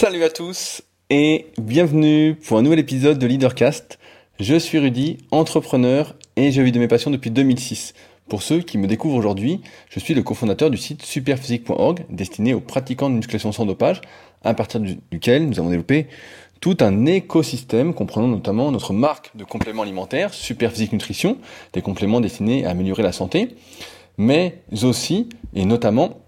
Salut à tous et bienvenue pour un nouvel épisode de Leadercast. Je suis Rudy, entrepreneur et je vis de mes passions depuis 2006. Pour ceux qui me découvrent aujourd'hui, je suis le cofondateur du site superphysique.org destiné aux pratiquants de musculation sans dopage, à partir duquel nous avons développé tout un écosystème comprenant notamment notre marque de compléments alimentaires, Superphysique Nutrition, des compléments destinés à améliorer la santé, mais aussi et notamment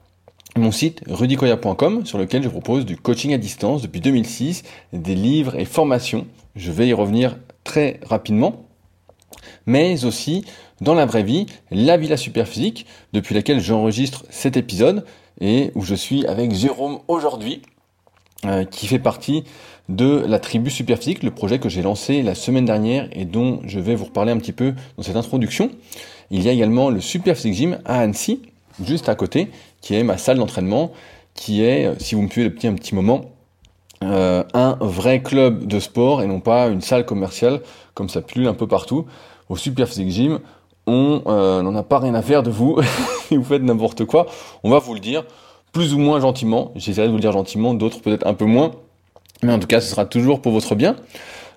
mon site rudicoya.com sur lequel je propose du coaching à distance depuis 2006, des livres et formations. Je vais y revenir très rapidement. Mais aussi, dans la vraie vie, la Villa Superphysique, depuis laquelle j'enregistre cet épisode et où je suis avec Jérôme aujourd'hui, euh, qui fait partie de la tribu Superphysique, le projet que j'ai lancé la semaine dernière et dont je vais vous reparler un petit peu dans cette introduction. Il y a également le Superphysique Gym à Annecy, juste à côté, qui est ma salle d'entraînement, qui est, euh, si vous me suivez depuis un petit moment, euh, un vrai club de sport et non pas une salle commerciale comme ça pullule un peu partout. Au Super Physique Gym, on euh, n'en a pas rien à faire de vous, vous faites n'importe quoi. On va vous le dire plus ou moins gentiment. J'essaierai de vous le dire gentiment, d'autres peut-être un peu moins. Mais en tout cas, ce sera toujours pour votre bien.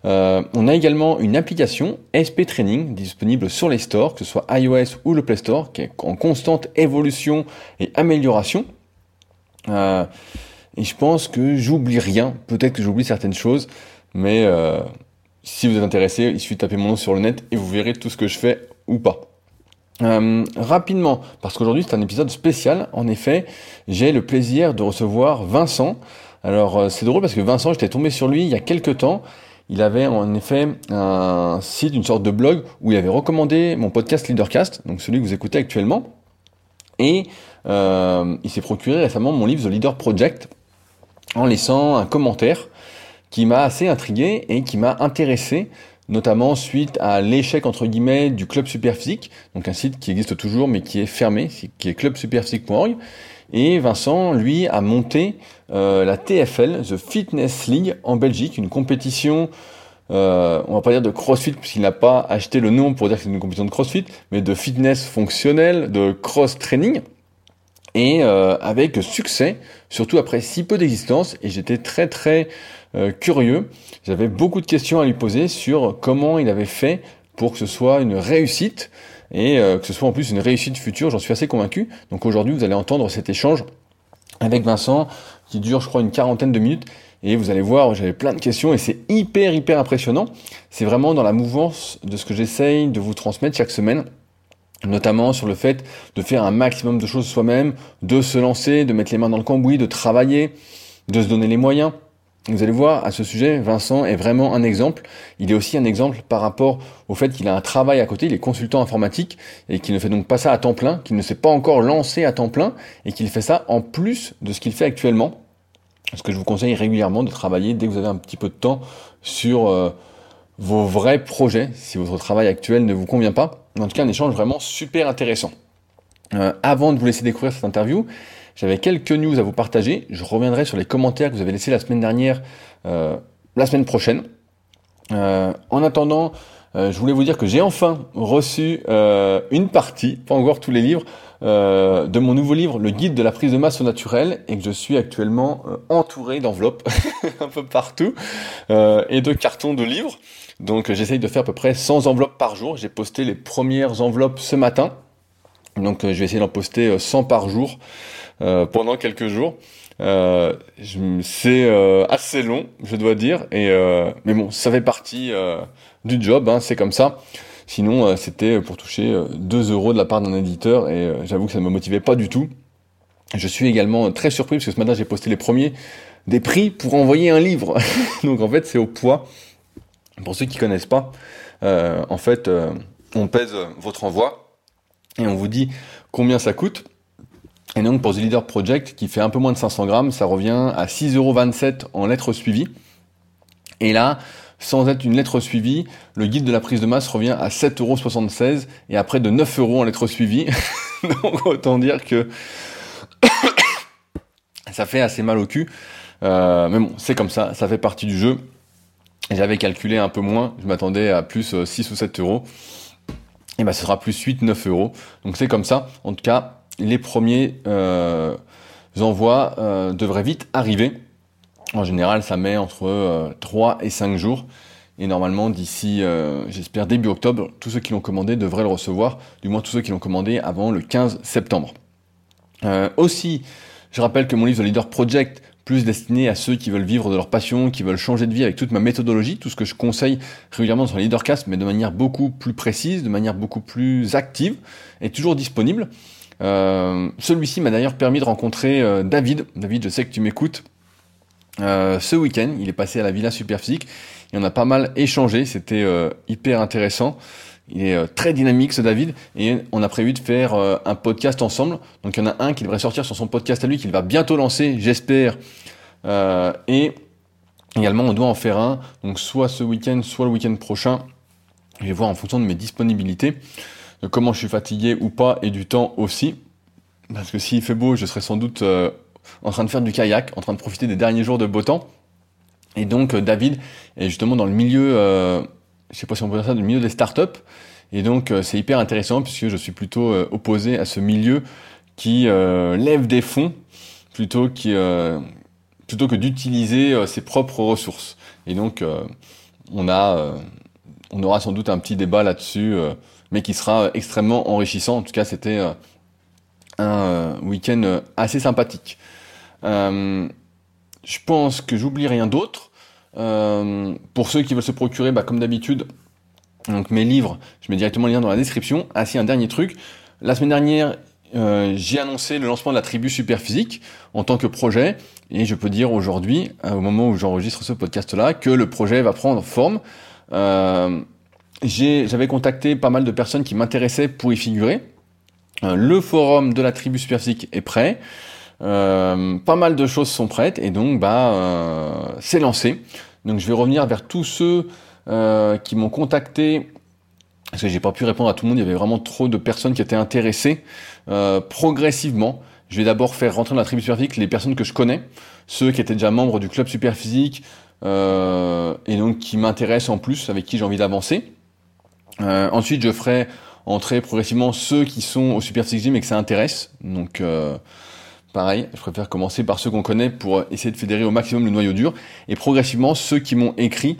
Euh, on a également une application SP Training disponible sur les stores, que ce soit iOS ou le Play Store, qui est en constante évolution et amélioration. Euh, et je pense que j'oublie rien. Peut-être que j'oublie certaines choses, mais euh, si vous êtes intéressé, il suffit de taper mon nom sur le net et vous verrez tout ce que je fais ou pas. rapidement, parce qu'aujourd'hui c'est un épisode spécial. En effet, j'ai le plaisir de recevoir Vincent. Alors c'est drôle parce que Vincent, j'étais tombé sur lui il y a quelques temps il avait en effet un site, une sorte de blog où il avait recommandé mon podcast Leadercast, donc celui que vous écoutez actuellement. Et euh, il s'est procuré récemment mon livre The Leader Project en laissant un commentaire qui m'a assez intrigué et qui m'a intéressé, notamment suite à l'échec entre guillemets du Club Superphysique, donc un site qui existe toujours mais qui est fermé, qui est clubsuperphysique.org. Et Vincent, lui, a monté euh, la TFL, The Fitness League, en Belgique, une compétition, euh, on va pas dire de CrossFit, puisqu'il n'a pas acheté le nom pour dire que c'est une compétition de CrossFit, mais de fitness fonctionnel, de cross-training, et euh, avec succès, surtout après si peu d'existence, et j'étais très très euh, curieux. J'avais beaucoup de questions à lui poser sur comment il avait fait pour que ce soit une réussite et euh, que ce soit en plus une réussite future, j'en suis assez convaincu. Donc aujourd'hui, vous allez entendre cet échange avec Vincent qui dure, je crois, une quarantaine de minutes. Et vous allez voir, j'avais plein de questions et c'est hyper, hyper impressionnant. C'est vraiment dans la mouvance de ce que j'essaye de vous transmettre chaque semaine notamment sur le fait de faire un maximum de choses soi-même, de se lancer, de mettre les mains dans le cambouis, de travailler, de se donner les moyens. Vous allez voir, à ce sujet, Vincent est vraiment un exemple. Il est aussi un exemple par rapport au fait qu'il a un travail à côté, il est consultant informatique et qu'il ne fait donc pas ça à temps plein, qu'il ne s'est pas encore lancé à temps plein et qu'il fait ça en plus de ce qu'il fait actuellement. Ce que je vous conseille régulièrement de travailler dès que vous avez un petit peu de temps sur euh, vos vrais projets, si votre travail actuel ne vous convient pas. En tout cas, un échange vraiment super intéressant. Euh, avant de vous laisser découvrir cette interview, j'avais quelques news à vous partager. Je reviendrai sur les commentaires que vous avez laissés la semaine dernière, euh, la semaine prochaine. Euh, en attendant, euh, je voulais vous dire que j'ai enfin reçu une partie, pas encore tous les livres, de mon nouveau livre, Le guide de la prise de masse au naturel, et que je suis actuellement entouré d'enveloppes un peu partout et de cartons de livres. Donc j'essaye de faire à peu près 100 enveloppes par jour. J'ai posté les premières enveloppes ce matin. Donc je vais essayer d'en poster 100 par jour. Euh, pendant quelques jours. Euh, c'est euh, assez long, je dois dire, et mais bon, ça fait partie du job, hein, c'est comme ça. Sinon, c'était pour toucher 2 euros de la part d'un éditeur, et j'avoue que ça ne me motivait pas du tout. Je suis également très surpris parce que ce matin j'ai posté les premiers des prix pour envoyer un livre. Donc en fait, c'est au poids. Pour ceux qui connaissent pas, en fait, on pèse votre envoi et on vous dit combien ça coûte. Et donc pour The Leader Project, qui fait un peu moins de 500 grammes, ça revient à 6,27€ en lettres suivies. Et là, sans être une lettre suivie, le guide de la prise de masse revient à 7,76€ et après de 9€ en lettres suivies. donc autant dire que ça fait assez mal au cul. Euh, mais bon, c'est comme ça, ça fait partie du jeu. J'avais calculé un peu moins, je m'attendais à plus 6 euh, ou 7 euros. Et ben ce sera plus 8, 9 euros. Donc c'est comme ça. En tout cas, les premiers euh, envois euh, devraient vite arriver. En général, ça met entre 3 et 5 jours. Et normalement, d'ici, j'espère, début octobre, tous ceux qui l'ont commandé devraient le recevoir, du moins tous ceux qui l'ont commandé avant le 15 septembre. aussi, je rappelle que mon livre The Leader Project plus destiné à ceux qui veulent vivre de leur passion, qui veulent changer de vie avec toute ma méthodologie, tout ce que je conseille régulièrement sur Leadercast, mais de manière beaucoup plus précise, de manière beaucoup plus active, est toujours disponible. Euh, celui-ci m'a d'ailleurs permis de rencontrer euh, David. David, je sais que tu m'écoutes. Euh, ce week-end, il est passé à la Villa Superphysique et on a pas mal échangé. C'était hyper intéressant. Il est euh, très dynamique ce David et on a prévu de faire euh, un podcast ensemble. Donc il y en a un qui devrait sortir sur son podcast à lui qu'il va bientôt lancer, j'espère. Euh, et également on doit en faire un, donc soit ce week-end, soit le week-end prochain. Je vais voir en fonction de mes disponibilités, de comment je suis fatigué ou pas et du temps aussi. Parce que s'il fait beau, je serai sans doute en train de faire du kayak, en train de profiter des derniers jours de beau temps. Et donc David est justement dans le milieu je sais pas si on peut dire ça, du milieu des startups. Et donc, euh, c'est hyper intéressant puisque je suis plutôt euh, opposé à ce milieu qui euh, lève des fonds plutôt, que d'utiliser ses propres ressources. Et donc, on, a, on aura sans doute un petit débat là-dessus, mais qui sera extrêmement enrichissant. En tout cas, c'était un week-end assez sympathique. je pense que j'oublie rien d'autre. Euh, pour ceux qui veulent se procurer, bah, comme d'habitude, donc mes livres, je mets directement le lien dans la description. Ah si, un dernier truc. La semaine dernière, euh, j'ai annoncé le lancement de la tribu Superphysique en tant que projet. Et je peux dire aujourd'hui, euh, au moment où j'enregistre ce podcast-là, que le projet va prendre forme. J'avais contacté pas mal de personnes qui m'intéressaient pour y figurer. Le forum de la tribu Superphysique est prêt. Euh, pas mal de choses sont prêtes et donc bah euh, c'est lancé. Donc je vais revenir vers tous ceux euh, qui m'ont contacté parce que j'ai pas pu répondre à tout le monde. Il y avait vraiment trop de personnes qui étaient intéressées progressivement. Je vais d'abord faire rentrer dans la tribu Superphysique les personnes que je connais, ceux qui étaient déjà membres du club Superphysique et donc qui m'intéressent en plus, avec qui j'ai envie d'avancer. ensuite, je ferai entrer progressivement ceux qui sont au Superphysique Gym et que ça intéresse. Donc Pareil, je préfère commencer par ceux qu'on connaît pour essayer de fédérer au maximum le noyau dur. Et progressivement, ceux qui m'ont écrit,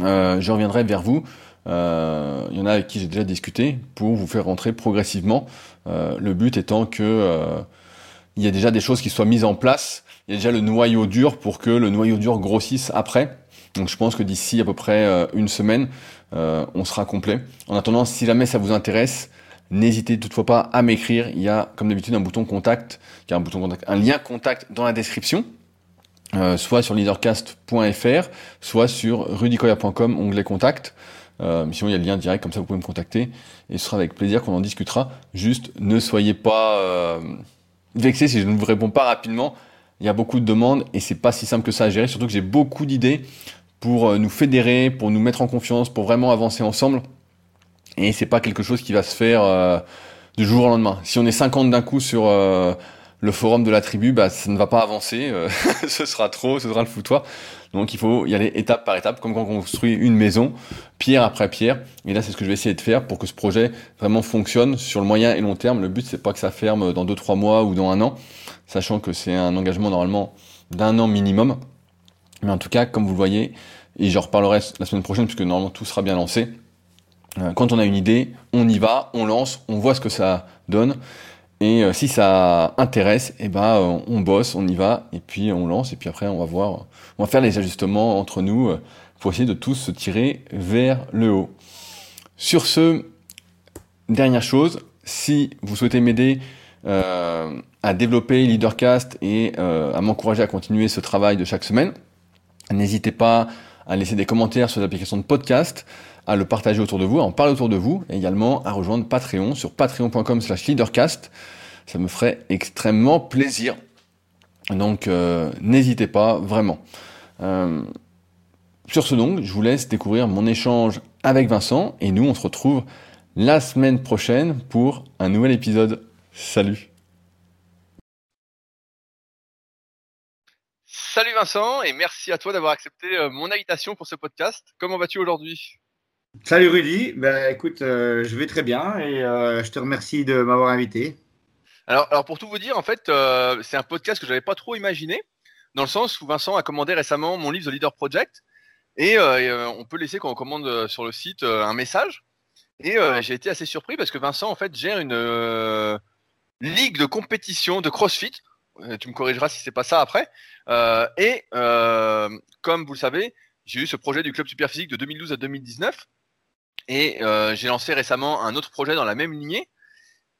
euh, je reviendrai vers vous. Euh, il y en a avec qui j'ai déjà discuté pour vous faire rentrer progressivement. Euh, le but étant que il y a déjà des choses qui soient mises en place. Il y a déjà le noyau dur pour que le noyau dur grossisse après. Donc je pense que d'ici à peu près une semaine, on sera complet. En attendant, si jamais ça vous intéresse, N'hésitez toutefois pas à m'écrire. Il y a, comme d'habitude, un bouton contact, a un bouton contact, un lien contact dans la description, euh, soit sur leadercast.fr, soit sur rudicoya.com, onglet contact. Euh, sinon, il y a le lien direct, comme ça vous pouvez me contacter, et ce sera avec plaisir qu'on en discutera. Juste, ne soyez pas euh, vexés si je ne vous réponds pas rapidement. Il y a beaucoup de demandes et c'est pas si simple que ça à gérer, surtout que j'ai beaucoup d'idées pour euh, nous fédérer, pour nous mettre en confiance, pour vraiment avancer ensemble et c'est pas quelque chose qui va se faire euh, du jour au lendemain. Si on est 50 d'un coup sur euh, le forum de la tribu, bah ça ne va pas avancer, euh, ce sera trop, ce sera le foutoir. Donc il faut y aller étape par étape, comme quand on construit une maison, pierre après pierre. Et là, c'est ce que je vais essayer de faire pour que ce projet vraiment fonctionne sur le moyen et long terme. Le but, c'est pas que ça ferme dans 2-3 mois ou dans un an, sachant que c'est un engagement normalement d'un an minimum. Mais en tout cas, comme vous le voyez, et j'en reparlerai la semaine prochaine, puisque normalement tout sera bien lancé, quand on a une idée, on y va, on lance, on voit ce que ça donne. Et euh, si ça intéresse, eh ben, euh, on bosse, on y va, et puis on lance, et puis après on va voir, on va faire les ajustements entre nous pour essayer de tous se tirer vers le haut. Sur ce, dernière chose, si vous souhaitez m'aider à développer Leadercast et à m'encourager à continuer ce travail de chaque semaine, n'hésitez pas à laisser des commentaires sur l'application de podcast, à le partager autour de vous, à en parler autour de vous, et également à rejoindre Patreon sur patreon.com slash leadercast. Ça me ferait extrêmement plaisir. Donc euh, n'hésitez pas, vraiment. Euh, sur ce donc, je vous laisse découvrir mon échange avec Vincent, et nous on se retrouve la semaine prochaine pour un nouvel épisode. Salut Salut Vincent et merci à toi d'avoir accepté euh, mon invitation pour ce podcast. Comment vas-tu aujourd'hui? Salut Rudy, ben, écoute, euh, je vais très bien et euh, je te remercie de m'avoir invité. Alors, alors pour tout vous dire, en fait, euh, c'est un podcast que je n'avais pas trop imaginé. dans le sens où Vincent a commandé récemment mon livre The Leader Project, et, on peut laisser quand on commande sur le site un message. Et j'ai été assez surpris parce que Vincent en fait gère une ligue de compétition de CrossFit. tu me corrigeras si c'est pas ça après. et comme vous le savez, j'ai eu ce projet du club Superphysique de 2012 à 2019. Et j'ai lancé récemment un autre projet dans la même lignée.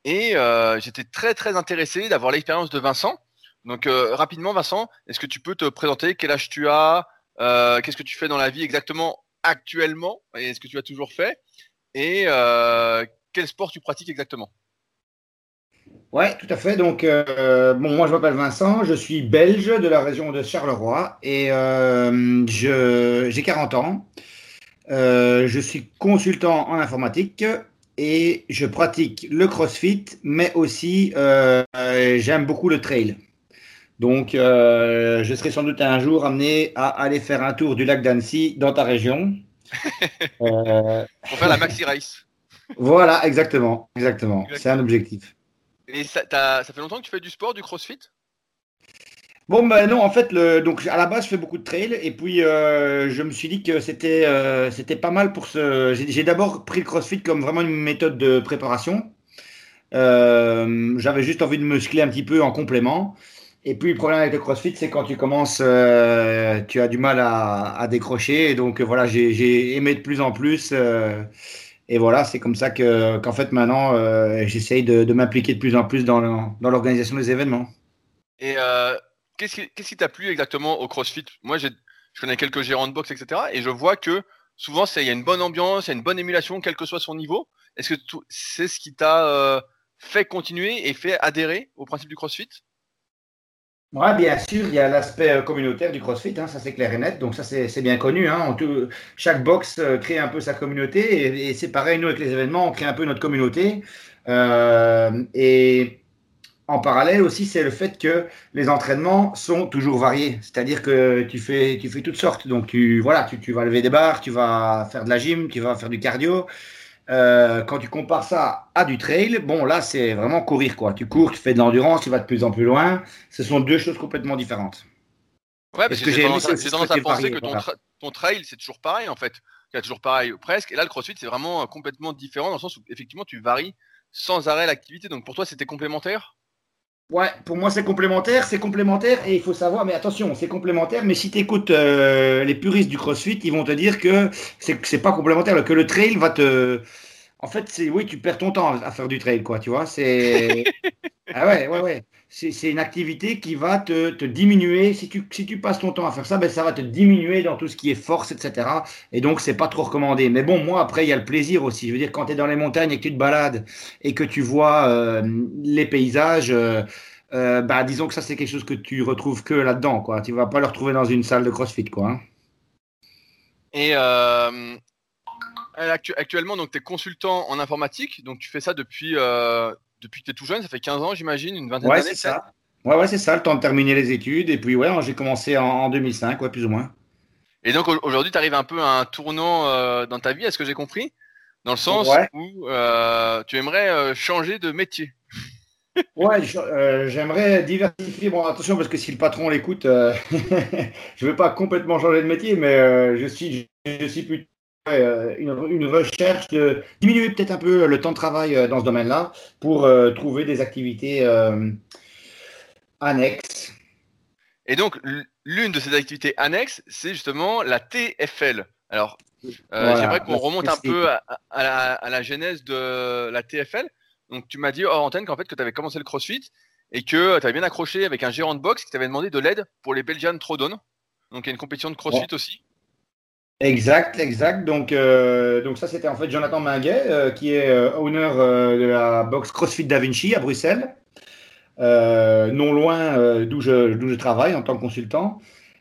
Et euh, j'étais très très intéressé d'avoir l'expérience de Vincent. Donc euh, rapidement, Vincent, est-ce que tu peux te présenter? Quel âge tu as? Euh, Qu'est-ce que tu fais dans la vie exactement actuellement? Et est-ce que tu as toujours fait? Et quel sport tu pratiques exactement? Ouais, tout à fait. Donc, bon, moi je m'appelle Vincent, je suis belge de la région de Charleroi et j'ai 40 ans. Je suis consultant en informatique et je pratique le crossfit, mais aussi euh, j'aime beaucoup le trail. Donc, euh, je serai sans doute un jour amené à aller faire un tour du lac d'Annecy dans ta région. euh... Pour faire la maxi race. voilà, exactement, exactement. C'est un objectif. Et ça, ça fait longtemps que tu fais du sport, du crossfit? Bon, ben non, en fait, le, donc à la base, je fais beaucoup de trail et puis euh, je me suis dit que c'était euh, c'était pas mal pour ce. J'ai d'abord pris le CrossFit comme vraiment une méthode de préparation. Euh, J'avais juste envie de muscler un petit peu en complément. Et puis le problème avec le CrossFit, c'est quand tu commences, euh, tu as du mal à, à décrocher. Et donc voilà, j'ai aimé de plus en plus. et voilà, c'est comme ça que qu'en fait maintenant, j'essaye de, de m'impliquer de plus en plus dans l'organisation des événements. Et qu'est-ce qui t'a plu exactement au CrossFit? Moi, je connais quelques gérants de boxe, etc. Et je vois que souvent, il y a une bonne ambiance, il y a une bonne émulation, quel que soit son niveau. Est-ce que c'est ce qui t'a euh, fait continuer et fait adhérer au principe du CrossFit? Oui, bien sûr, il y a l'aspect euh, communautaire du CrossFit, hein, ça c'est clair et net, donc ça c'est bien connu. Hein. chaque box euh, crée un peu sa communauté et, c'est pareil, nous avec les événements, on crée un peu notre communauté. et en parallèle aussi, c'est le fait que les entraînements sont toujours variés. C'est-à-dire que tu fais, tu fais toutes sortes. Donc, tu, voilà, tu, tu, vas lever des barres, tu vas faire de la gym, tu vas faire du cardio. Euh, quand tu compares ça à du trail, bon, là, c'est vraiment courir, quoi. Tu cours, tu fais de l'endurance, tu vas de plus en plus loin. Ce sont deux choses complètement différentes. Ouais, parce que j'ai tendance, tendance à penser que ton, ton trail, c'est toujours pareil, en fait. As toujours pareil, presque. Et là, le crossfit, c'est vraiment complètement différent dans le sens où, effectivement, tu varies sans arrêt l'activité. Donc, pour toi, c'était complémentaire? Ouais, pour moi c'est complémentaire, c'est complémentaire et il faut savoir, mais attention, c'est complémentaire, mais si tu écoutes euh, les puristes du CrossFit, ils vont te dire que c'est c'est pas complémentaire, que le trail va te, en fait, c'est oui, tu perds ton temps à faire du trail, quoi, tu vois, c'est, ah ouais, ouais, ouais, c'est une activité qui va te, diminuer si tu passes ton temps à faire ça, ben ça va te diminuer dans tout ce qui est force, etc. Et donc c'est pas trop recommandé. Mais bon, moi après il y a le plaisir aussi. Je veux dire quand tu es dans les montagnes et que tu te balades et que tu vois euh, les paysages. Euh, euh, bah, disons que ça, c'est quelque chose que tu retrouves que là-dedans, quoi. Tu vas pas le retrouver dans une salle de CrossFit, quoi. Hein. Et actuellement, tu es consultant en informatique, donc tu fais ça depuis, depuis que tu es tout jeune, ça fait 15 ans, j'imagine, une vingtaine ouais, d'années. c'est ça. Ouais, ouais, c'est ça, le temps de terminer les études. Et puis, ouais, j'ai commencé en, 2005, ouais, plus ou moins. Et donc, aujourd'hui, tu arrives un peu à un tournant dans ta vie, est-ce que j'ai compris? Dans le sens où tu aimerais changer de métier. Ouais, euh, j'aimerais diversifier. Bon, attention, parce que si le patron l'écoute, euh, je ne veux pas complètement changer de métier, mais euh, je suis, je suis plutôt une, recherche de diminuer peut-être un peu le temps de travail dans ce domaine-là pour trouver des activités annexes. Et donc, l'une de ces activités annexes, c'est justement la TFL. Alors, j'aimerais qu'on remonte un peu à, à la genèse de la TFL. Donc tu m'as dit hors antenne qu'en fait que tu avais commencé le CrossFit et que tu avais bien accroché avec un gérant de boxe qui t'avait demandé de l'aide pour les Belgian Throwdown. Donc il y a une compétition de CrossFit aussi. Exact, exact. Donc, euh, donc ça, c'était en fait Jonathan Minguet, euh, qui est euh, owner de la boxe CrossFit Da Vinci à Bruxelles, non loin d'où je, je, travaille en tant que consultant.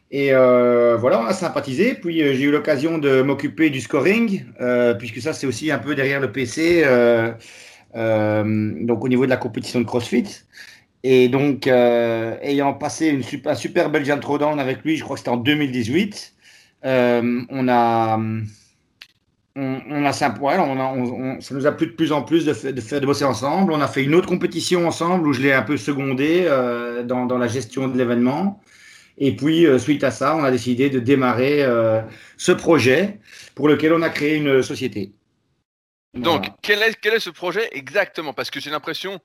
Et voilà, on a sympathisé. Puis j'ai eu l'occasion de m'occuper du scoring, puisque ça, c'est aussi un peu derrière le PC. Euh, donc au niveau de la compétition de CrossFit. Et donc, euh, ayant passé une super, un super Belgian avec lui, je crois que c'était en 2018, euh, on a, on, a, ça, on ça nous a plu de plus en plus de, de, faire, de bosser ensemble. On a fait une autre compétition ensemble où je l'ai un peu secondé dans, dans, la gestion de l'événement. Et puis, suite à ça, on a décidé de démarrer ce projet pour lequel on a créé une société. Donc, quel, est, quel est ce projet exactement? Parce que j'ai l'impression,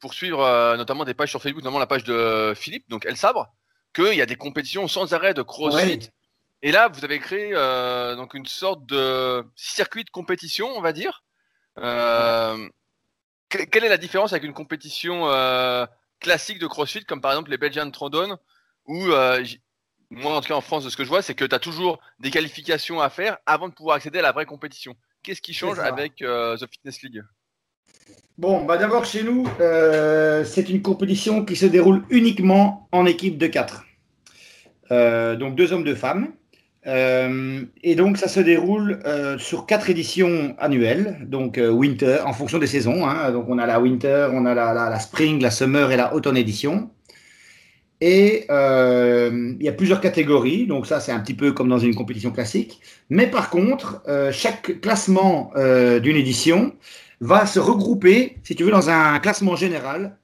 pour suivre notamment des pages sur Facebook, notamment la page de Philippe, donc El Sabre, qu'il y a des compétitions sans arrêt de CrossFit. Et là, vous avez créé donc une sorte de circuit de compétition, on va dire. Euh, quelle est la différence avec une compétition euh, classique de CrossFit, comme par exemple les Belgian Trodon, où euh, moi en tout cas en France de ce que je vois, c'est que tu as toujours des qualifications à faire avant de pouvoir accéder à la vraie compétition. Qu'est-ce qui change avec The Fitness League? Bon, bah d'abord chez nous, c'est une compétition qui se déroule uniquement en équipe de 4. donc deux hommes, deux femmes. Euh, et donc, ça se déroule euh, sur quatre éditions annuelles, donc euh, winter, en fonction des saisons. Hein. donc, on a la winter, on a la, spring, la summer et la automn édition. Et il y a plusieurs catégories, donc ça, c'est un petit peu comme dans une compétition classique. Mais par contre, chaque classement d'une édition va se regrouper, si tu veux, dans un classement général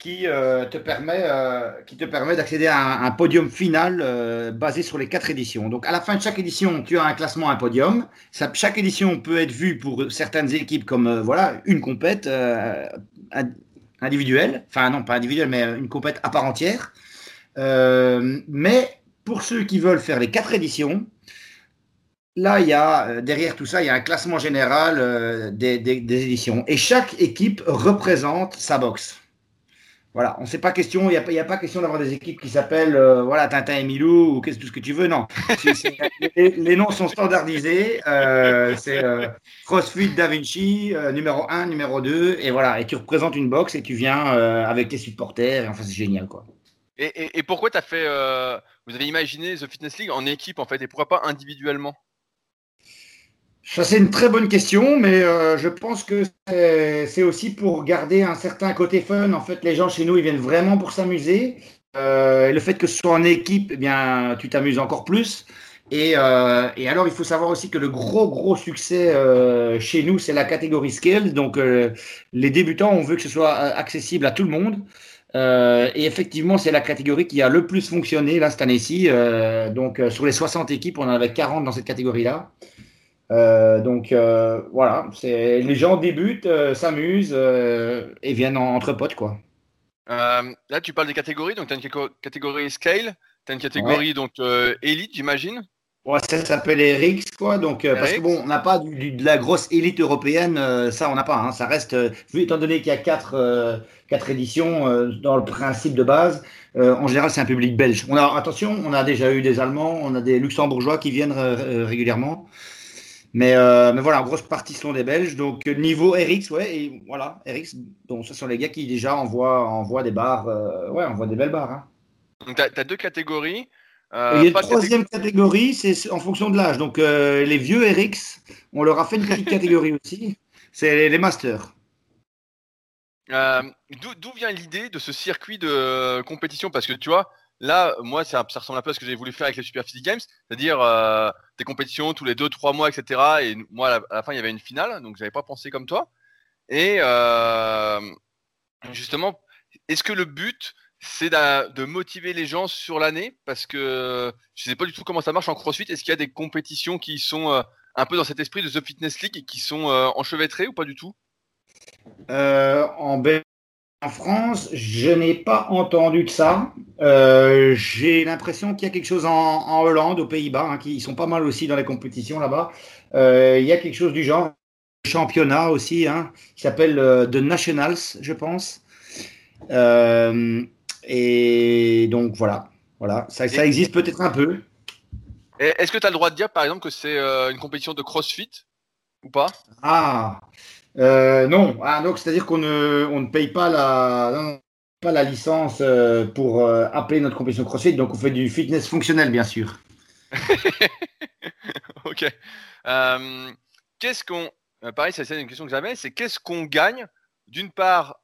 qui euh, te permet, euh, qui te permet d'accéder à un, podium final euh, basé sur les quatre éditions. Donc, à la fin de chaque édition, tu as un classement, un podium. Chaque édition peut être vue pour certaines équipes comme voilà une compète individuelle, enfin non pas individuelle, mais une compète à part entière. mais pour ceux qui veulent faire les quatre éditions, Là, il y a derrière tout ça, il y a un classement général des, éditions. Et chaque équipe représente sa boxe. Voilà, on ne sait pas question, il n'y a, a, pas question d'avoir des équipes qui s'appellent euh, voilà, Tintin et Milou ou qu'est-ce tout ce que tu veux, non. les, noms sont standardisés, euh, c'est euh, CrossFit Da Vinci, numéro 1, numéro 2, et voilà, et tu représentes une box et tu viens avec tes supporters, et enfin c'est génial quoi. Et, et pourquoi tu as fait, vous avez imaginé The Fitness League en équipe en fait, et pourquoi pas individuellement? Ça, c'est une très bonne question, mais euh, je pense que c'est aussi pour garder un certain côté fun. En fait, les gens chez nous, ils viennent vraiment pour s'amuser. Euh, le fait que ce soit en équipe, eh bien, tu t'amuses encore plus. Et, euh, et, alors, il faut savoir aussi que le gros, gros succès chez nous, c'est la catégorie Scale. Donc, les débutants, on veut que ce soit accessible à tout le monde. et effectivement, c'est la catégorie qui a le plus fonctionné là cette année-ci. donc, sur les 60 équipes, on en avait 40 dans cette catégorie-là. Euh, donc euh, voilà, c'est les gens débutent, euh, s'amusent et viennent entre potes quoi. là, tu parles des catégories, donc tu as une catégorie scale, tu as une catégorie donc élite, j'imagine. Ouais, ça s'appelle RX quoi. Donc parce que bon, on n'a pas de la grosse élite européenne, ça on n'a pas. Hein, ça reste, vu étant donné qu'il y a quatre, quatre éditions dans le principe de base. en général, c'est un public belge. On a attention, on a déjà eu des Allemands, on a des Luxembourgeois qui viennent régulièrement. Mais, euh, mais voilà, en grosse partie sont des Belges. Donc niveau RX, ouais, et voilà, RX, donc ce sont les gars qui déjà envoient, envoient des barres, euh, ouais, envoient des belles barres. Hein. Donc tu as, deux catégories. Euh, il y a une troisième catégorie, c'est en fonction de l'âge. Donc les vieux RX, on leur a fait une petite catégorie aussi. C'est les, masters. D'où vient l'idée de ce circuit de compétition? Parce que tu vois, Là, moi, ça, ressemble un peu à ce que j'ai voulu faire avec les Super Physique Games, c'est-à-dire euh, des compétitions tous les 2-3 mois, etc. Et moi, à la, fin, il y avait une finale, donc j'avais pas pensé comme toi. Et euh, justement, est-ce que le but, c'est de, motiver les gens sur l'année? Parce que je sais pas du tout comment ça marche en CrossFit. Est-ce qu'il y a des compétitions qui sont euh, un peu dans cet esprit de The Fitness League et qui sont enchevêtrées ou pas du tout? En en France, je n'ai pas entendu de ça. Euh, j'ai l'impression qu'il y a quelque chose en, Hollande, aux Pays-Bas, hein, qui sont pas mal aussi dans les compétitions là-bas. Euh, il y a quelque chose du genre, championnat aussi, hein, qui s'appelle euh, The Nationals, je pense. et donc voilà, voilà, ça, ça existe peut-être un peu. Est-ce que tu as le droit de dire, par exemple, que c'est une compétition de CrossFit ou pas? Ah, euh, non, ah, donc c'est-à-dire qu'on ne, on ne paye pas la, pas la licence euh, pour euh, appeler notre compétition CrossFit, donc on fait du fitness fonctionnel, bien sûr. ok. qu'est-ce qu'on. Pareil, c'est une question que j'avais c'est qu'est-ce qu'on gagne, d'une part,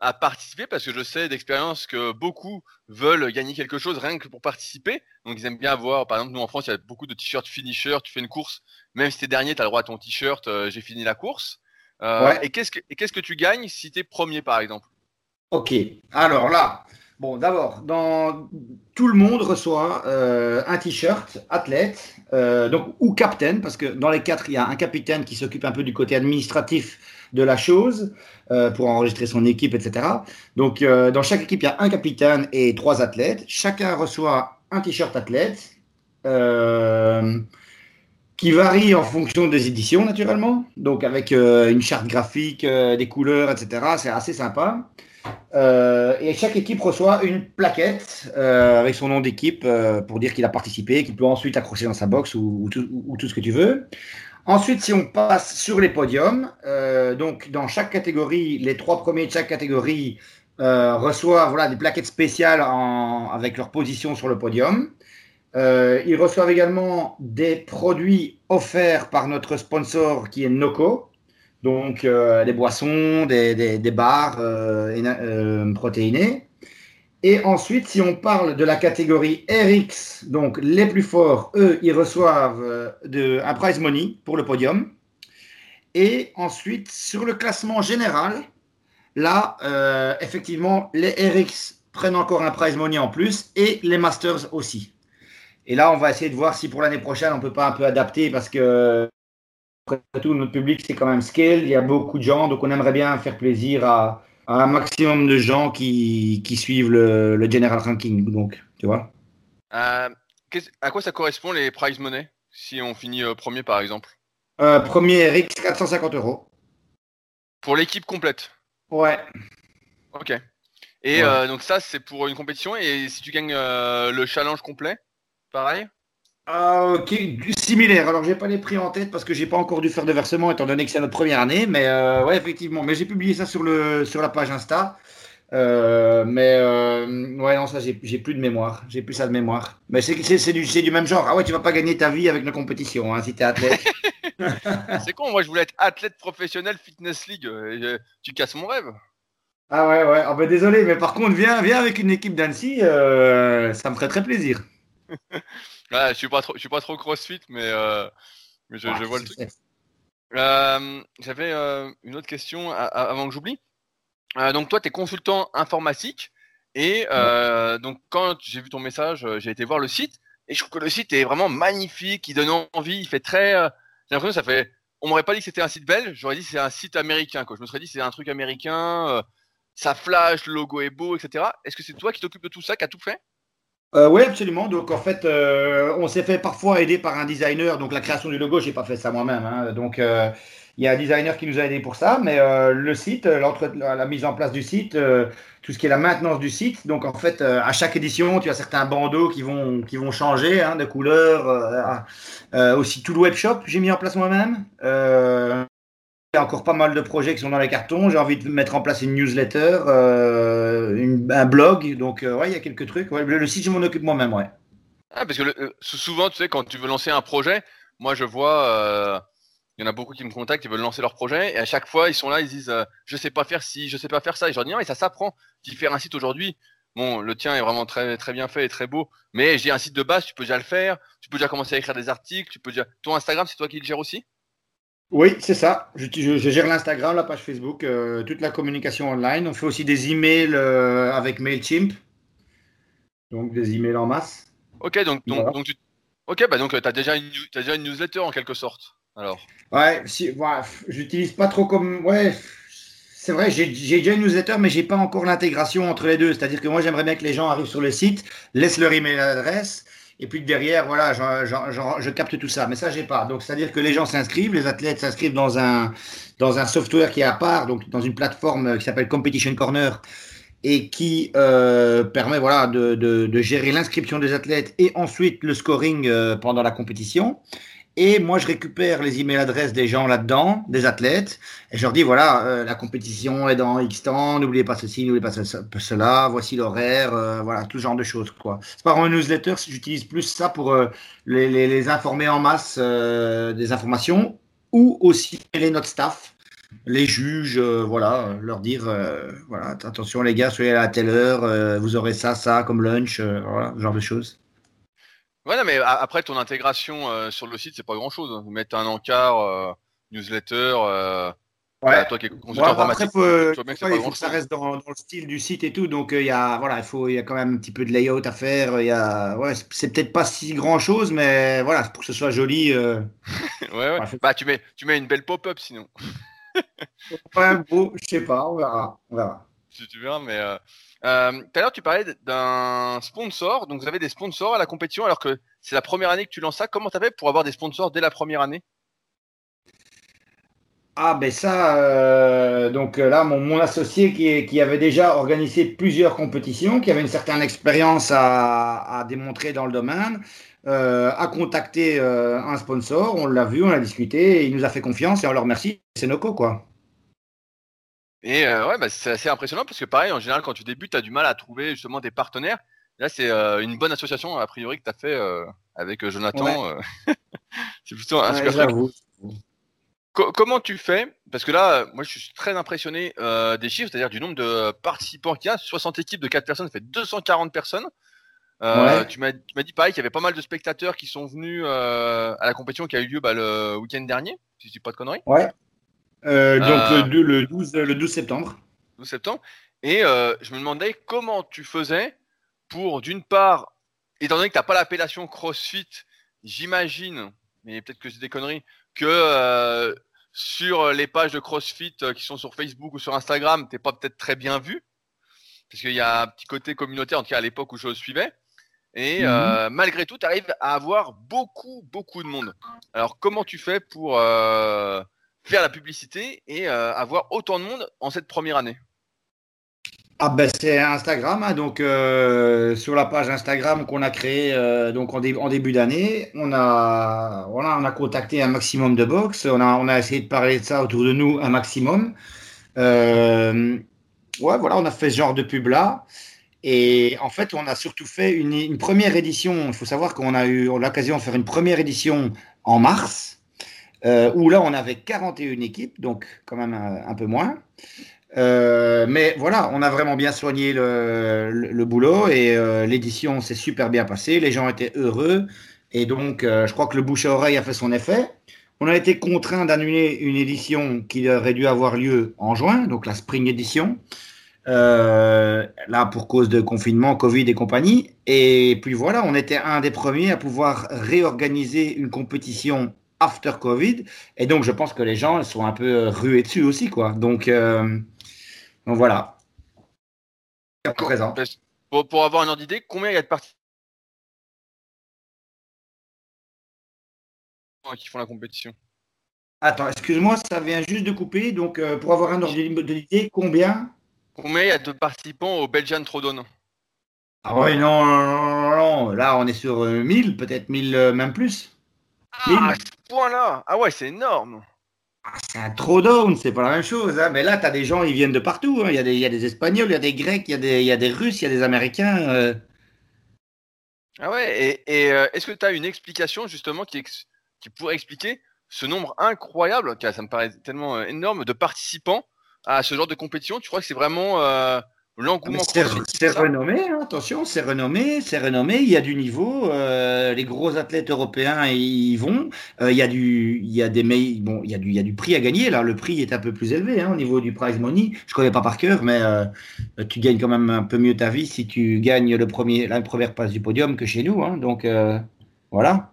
à participer, parce que je sais d'expérience que beaucoup veulent gagner quelque chose rien que pour participer. Donc ils aiment bien avoir, par exemple, nous en France, il y a beaucoup de t-shirts finisher, tu fais une course, même si t'es dernier, tu as le droit à ton t-shirt, j'ai fini la course. Euh, et qu'est-ce que tu gagnes si tu es premier, par exemple? Ok. Alors là, Bon, d'abord, dans tout le monde reçoit euh, un t-shirt athlète, euh, donc ou capitaine, parce que dans les quatre, il y a un capitaine qui s'occupe un peu du côté administratif de la chose pour enregistrer son équipe, etc. Donc, dans chaque équipe, il y a un capitaine et trois athlètes. Chacun reçoit un t-shirt athlète qui varie en fonction des éditions, naturellement. Donc, avec une charte graphique, des couleurs, etc. C'est assez sympa. Euh, et chaque équipe reçoit une plaquette euh, avec son nom d'équipe euh, pour dire qu'il a participé, qu'il peut ensuite accrocher dans sa box ou, tout, ce que tu veux. Ensuite, si on passe sur les podiums, donc dans chaque catégorie, les trois premiers de chaque catégorie reçoivent voilà, des plaquettes spéciales avec leur position sur le podium. Ils reçoivent également des produits offerts par notre sponsor qui est Noco. Donc, euh, des boissons, des, barres euh, euh, protéinées. Et ensuite, si on parle de la catégorie RX, donc les plus forts, eux, ils reçoivent un prize money pour le podium. Et ensuite, sur le classement général, là, effectivement, les RX prennent encore un prize money en plus et les Masters aussi. Et là, on va essayer de voir si pour l'année prochaine, on ne peut pas un peu adapter parce que après tout, notre public, c'est quand même scale. Il y a beaucoup de gens, donc on aimerait bien faire plaisir à, un maximum de gens qui, suivent le, general ranking. Donc, tu vois. Euh, à quoi ça correspond les prize money si on finit euh, premier, par exemple? Euh, Premier RX, 450 euros. Pour l'équipe complète? Ouais. Ok. Et donc ça, c'est pour une compétition. Et si tu gagnes le challenge complet, pareil? Ok, similaire. Alors, j'ai pas les prix en tête parce que j'ai pas encore dû faire de versement étant donné que c'est notre première année. Mais euh, ouais, effectivement. Mais j'ai publié ça sur, le, sur la page Insta. Euh, mais euh, ouais, non, ça, j'ai plus de mémoire. J'ai plus ça de mémoire. Mais c'est du, du même genre. Ah ouais, tu vas pas gagner ta vie avec nos compétitions hein, si t'es athlète. c'est con, moi je voulais être athlète professionnel Fitness League. tu casses mon rêve. Ah ouais, ouais. Ah ben, désolé, mais par contre, viens, viens avec une équipe d'Annecy. ça me ferait très plaisir. je suis pas trop, je suis pas trop CrossFit, mais, euh, je, vois le truc. Euh, j'avais euh, une autre question avant que j'oublie. donc toi, tu es consultant informatique et donc quand j'ai vu ton message, j'ai été voir le site et je trouve que le site est vraiment magnifique, il donne envie, il fait très. j'ai l'impression que ça fait. On m'aurait pas dit que c'était un site belge, j'aurais dit que c'est un site américain. Quoi. Je me serais dit c'est un truc américain, ça flash, le logo est beau, etc. Est-ce que c'est toi qui t'occupes de tout ça, qui a tout fait? Euh, oui, absolument. Donc, en fait, euh, on s'est fait parfois aider par un designer. Donc, la création du logo, j'ai pas fait ça moi-même. Hein. Donc, euh, il y a un designer qui nous a aidé pour ça. Mais le site, la mise en place du site, tout ce qui est la maintenance du site. Donc, en fait, à chaque édition, tu as certains bandeaux qui vont, qui vont changer hein, de couleur. aussi, tout le web shop, j'ai mis en place moi-même. Il y a encore pas mal de projets qui sont dans les cartons. J'ai envie de mettre en place une newsletter, un blog. Donc, euh, ouais, il y a quelques trucs. le, site, je m'en occupe moi-même, ouais. Ah, parce que euh, souvent, tu sais, quand tu veux lancer un projet, moi, je vois, il y en a beaucoup qui me contactent, ils veulent lancer leur projet, et à chaque fois, ils sont là, ils disent, je sais pas faire ci, je sais pas faire ça. Et je leur dis, non, mais ça s'apprend. Tu faire un site aujourd'hui, bon, le tien est vraiment très, très bien fait et très beau, mais j'ai un site de base, tu peux déjà le faire, tu peux déjà commencer à écrire des articles, tu peux déjà. Ton Instagram, c'est toi qui le gères aussi? Oui, c'est ça. Je, gère l'Instagram, la page Facebook, euh, toute la communication online. On fait aussi des emails euh, avec Mailchimp. Donc des emails en masse. Ok, donc, donc, tu... ok, bah donc tu as, déjà une, déjà une newsletter en quelque sorte. Alors. Ouais, si, j'utilise pas trop comme. Ouais, c'est vrai, j'ai déjà une newsletter, mais j'ai pas encore l'intégration entre les deux. C'est-à-dire que moi, j'aimerais bien que les gens arrivent sur le site, laissent leur email adresse et puis derrière, voilà, je capte tout ça. Mais ça, j'ai pas. Donc, c'est-à-dire que les gens s'inscrivent, les athlètes s'inscrivent dans un, dans un software qui est à part, donc dans une plateforme qui s'appelle Competition Corner et qui euh, permet voilà, de, de, gérer l'inscription des athlètes et ensuite le scoring euh, pendant la compétition. Et moi, je récupère les emails adresses des gens là-dedans, des athlètes, et je leur dis voilà, euh, la compétition est dans X temps, n'oubliez pas ceci, n'oubliez pas cela, voici l'horaire, euh, voilà, tout ce genre de choses. quoi. C'est pas vraiment une newsletter, j'utilise plus ça pour euh, les, informer en masse des informations, ou aussi les notre staff, les juges, voilà, leur dire voilà, attention les gars, soyez là à telle heure, vous aurez ça, ça comme lunch, voilà, ce genre de choses. Ouais, non, mais après ton intégration euh, sur le site, c'est pas grand chose. Hein. Vous mettez un encart, euh, newsletter, euh, Ouais. toi qui es consultant après, faut, il faut que ça reste dans, le style du site et tout. Donc, il y a, voilà, il faut, il y a quand même un petit peu de layout à faire. Il y a, ouais, c'est peut-être pas si grand chose, mais voilà, pour que ce soit joli. ouais, ouais. Bah, tu mets, tu mets une belle pop-up sinon. ouais, beau, je sais pas, on verra. On verra. Si tu verras, mais. Euh, tout à l'heure, tu parlais d'un sponsor. Donc, vous avez des sponsors à la compétition alors que c'est la première année que tu lances ça. Comment tu as fait pour avoir des sponsors dès la première année? Ah, ben ça, euh, donc euh, là, mon, associé qui, avait déjà organisé plusieurs compétitions, qui avait une certaine expérience à, démontrer dans le domaine, a contacté un sponsor. On l'a vu, on a discuté, il nous a fait confiance et on leur remercie. C'est Noco, quoi. Et euh, ouais, bah, c'est assez impressionnant parce que pareil, en général, quand tu débutes, tu as du mal à trouver justement des partenaires. Là, c'est euh, une bonne association, a priori, que tu as fait euh, avec Jonathan. c'est plutôt un super truc. comment tu fais? Parce que là, moi, je suis très impressionné des chiffres, c'est-à-dire du nombre de participants qu'il y a. 60 équipes de 4 personnes, ça fait 240 personnes. Tu m'as dit pareil qu'il y avait pas mal de spectateurs qui sont venus à la compétition qui a eu lieu bah, le week-end dernier, si je dis pas de conneries. Ouais. Euh, donc le, le, 12, le 12 septembre. 12 septembre. Et euh, je me demandais comment tu faisais pour, d'une part, étant donné que tu n'as pas l'appellation CrossFit, j'imagine, mais peut-être que c'est des conneries, que euh, sur les pages de CrossFit qui sont sur Facebook ou sur Instagram, tu n'es pas peut-être très bien vu. Parce qu'il y a un petit côté communautaire, en tout cas à l'époque où je le suivais. Et mhm. malgré tout, tu arrives à avoir beaucoup, beaucoup de monde. Alors, comment tu fais pour faire la publicité et euh, avoir autant de monde en cette première année ah ben c'est Instagram, hein, donc euh, sur la page Instagram qu'on a créée euh, donc en, en début d'année, on a voilà, on a contacté un maximum de box, on a on a essayé de parler de ça autour de nous un maximum. ouais voilà, on a fait ce genre de pub là. Et en fait, on a surtout fait une, une première édition. Il faut savoir qu'on a eu l'occasion de faire une première édition en mars euh, où là on avait 41 équipes, donc quand même un, peu moins. Euh, mais voilà, on a vraiment bien soigné le, boulot et euh, l'édition s'est super bien passée, les gens étaient heureux et donc je crois que le bouche à oreille a fait son effet. On a été contraint d'annuler une édition qui aurait dû avoir lieu en juin, donc la Spring Edition. là pour cause de confinement, Covid et compagnie. Et puis voilà, on était un des premiers à pouvoir réorganiser une compétition after Covid. Et donc, je pense que les gens sont un peu euh, rués dessus aussi, quoi. Donc, euh, donc voilà. Présent. Pour, pour, avoir un ordre d'idée, combien il y a de parties qui font la compétition Attends, excuse-moi, ça vient juste de couper. Donc, euh, pour avoir un ordre d'idée, combien? Combien il y a de participants au Belgian Trodon? Ah ouais, non, non, non, Là, on est sur 1000, peut-être 1000, même plus. Ah, à ce point-là Ah ouais, c'est énorme ah, c'est un throwdown, c'est pas la même chose. Hein. Mais là, tu as des gens, ils viennent de partout. Hein. Il, y a des, il, y a des, Espagnols, il y a des Grecs, il y a des, il y a des Russes, il y a des Américains. Euh. Ah ouais, et, euh, est-ce que tu as une explication justement qui, qui pourrait expliquer ce nombre incroyable, ça me paraît tellement euh, énorme, de participants à ce genre de compétition? Tu crois que c'est vraiment L'engouement C'est renommé, hein, attention, c'est renommé, c'est renommé. Il y a du niveau. Euh, les gros athlètes européens y vont. Euh, il y a du, il y a des, bon, il y a du, il y a du prix à gagner. Là, le prix est un peu plus élevé hein, au niveau du prize money. Je connais pas par cœur, mais euh, tu gagnes quand même un peu mieux ta vie si tu gagnes le premier, la première place du podium que chez nous. Hein, donc voilà.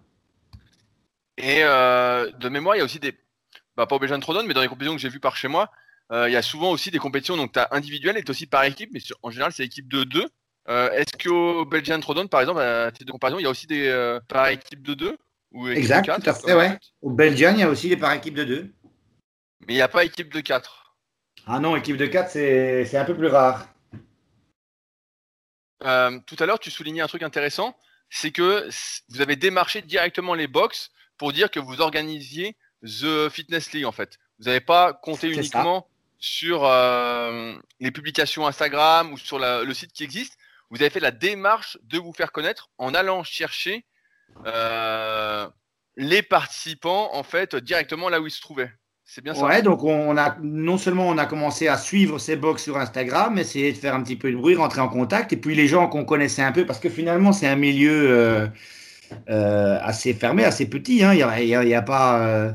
Et de mémoire, il y a aussi des, bah, pas au Belgian Trodon, mais dans les compétitions que j'ai vues par chez moi, il y a souvent aussi des compétitions, donc tu as individuel et aussi par équipe, mais en général c'est équipe de deux. Euh, est-ce qu'au Belgian Throwdown, par exemple, à titre de comparaison, il y a aussi des euh, par équipe de deux ou Exact, tout à fait, ouais. Au Belgian, il y a aussi des par équipe de deux. Mais il n'y a pas équipe de quatre. Ah non, équipe de quatre, c'est un peu plus rare. tout à l'heure, tu soulignais un truc intéressant, c'est que vous avez démarché directement les box pour dire que vous organisiez The Fitness League en fait. Vous n'avez pas compté uniquement sur euh, les publications Instagram ou sur le site qui existe, vous avez fait la démarche de vous faire connaître en allant chercher euh, les participants en fait directement là où ils se trouvaient. C'est bien ça? Ouais, donc on a non seulement on a commencé à suivre ces box sur Instagram, essayer de faire un petit peu de bruit, rentrer en contact, et puis les gens qu'on connaissait un peu, parce que finalement c'est un milieu, euh, assez fermé, assez petit. Hein. Il y a, pas,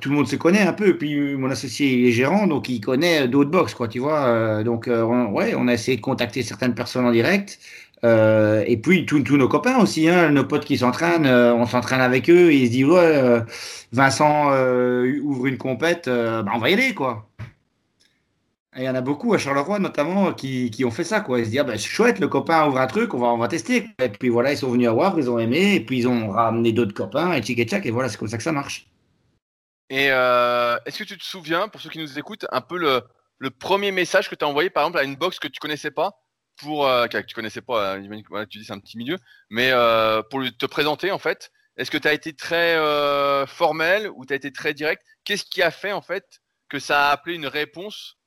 tout le monde se connaît un peu. Puis mon associé est gérant, donc il connaît d'autres box, quoi, tu vois. donc on, ouais, on a essayé de contacter certaines personnes en direct. Euh, et puis tous nos copains aussi, hein, nos potes qui s'entraînent, euh, on s'entraîne avec eux, et ils se disent ouais, euh, Vincent ouvre une compète, bah, on va y aller quoi. Il y en a beaucoup à Charleroi notamment qui, qui ont fait ça quoi. Ils se disent ah, bah, c'est chouette, le copain ouvre un truc, on va on va tester. Et puis voilà, ils sont venus à voir, ils ont aimé, et puis ils ont ramené d'autres copains et tchic et tchac, et voilà, c'est comme ça que ça marche. Et est-ce que tu te souviens, pour ceux qui nous écoutent, un peu le, le premier message que tu as envoyé par exemple à une box que tu connaissais pas pour euh, que tu connaissais pas, euh, tu dis c'est un petit milieu, mais euh, pour te présenter en fait, est-ce que tu as été très euh, formel ou tu as été très direct? Qu'est-ce qui a fait en fait que ça a appelé une réponse euh,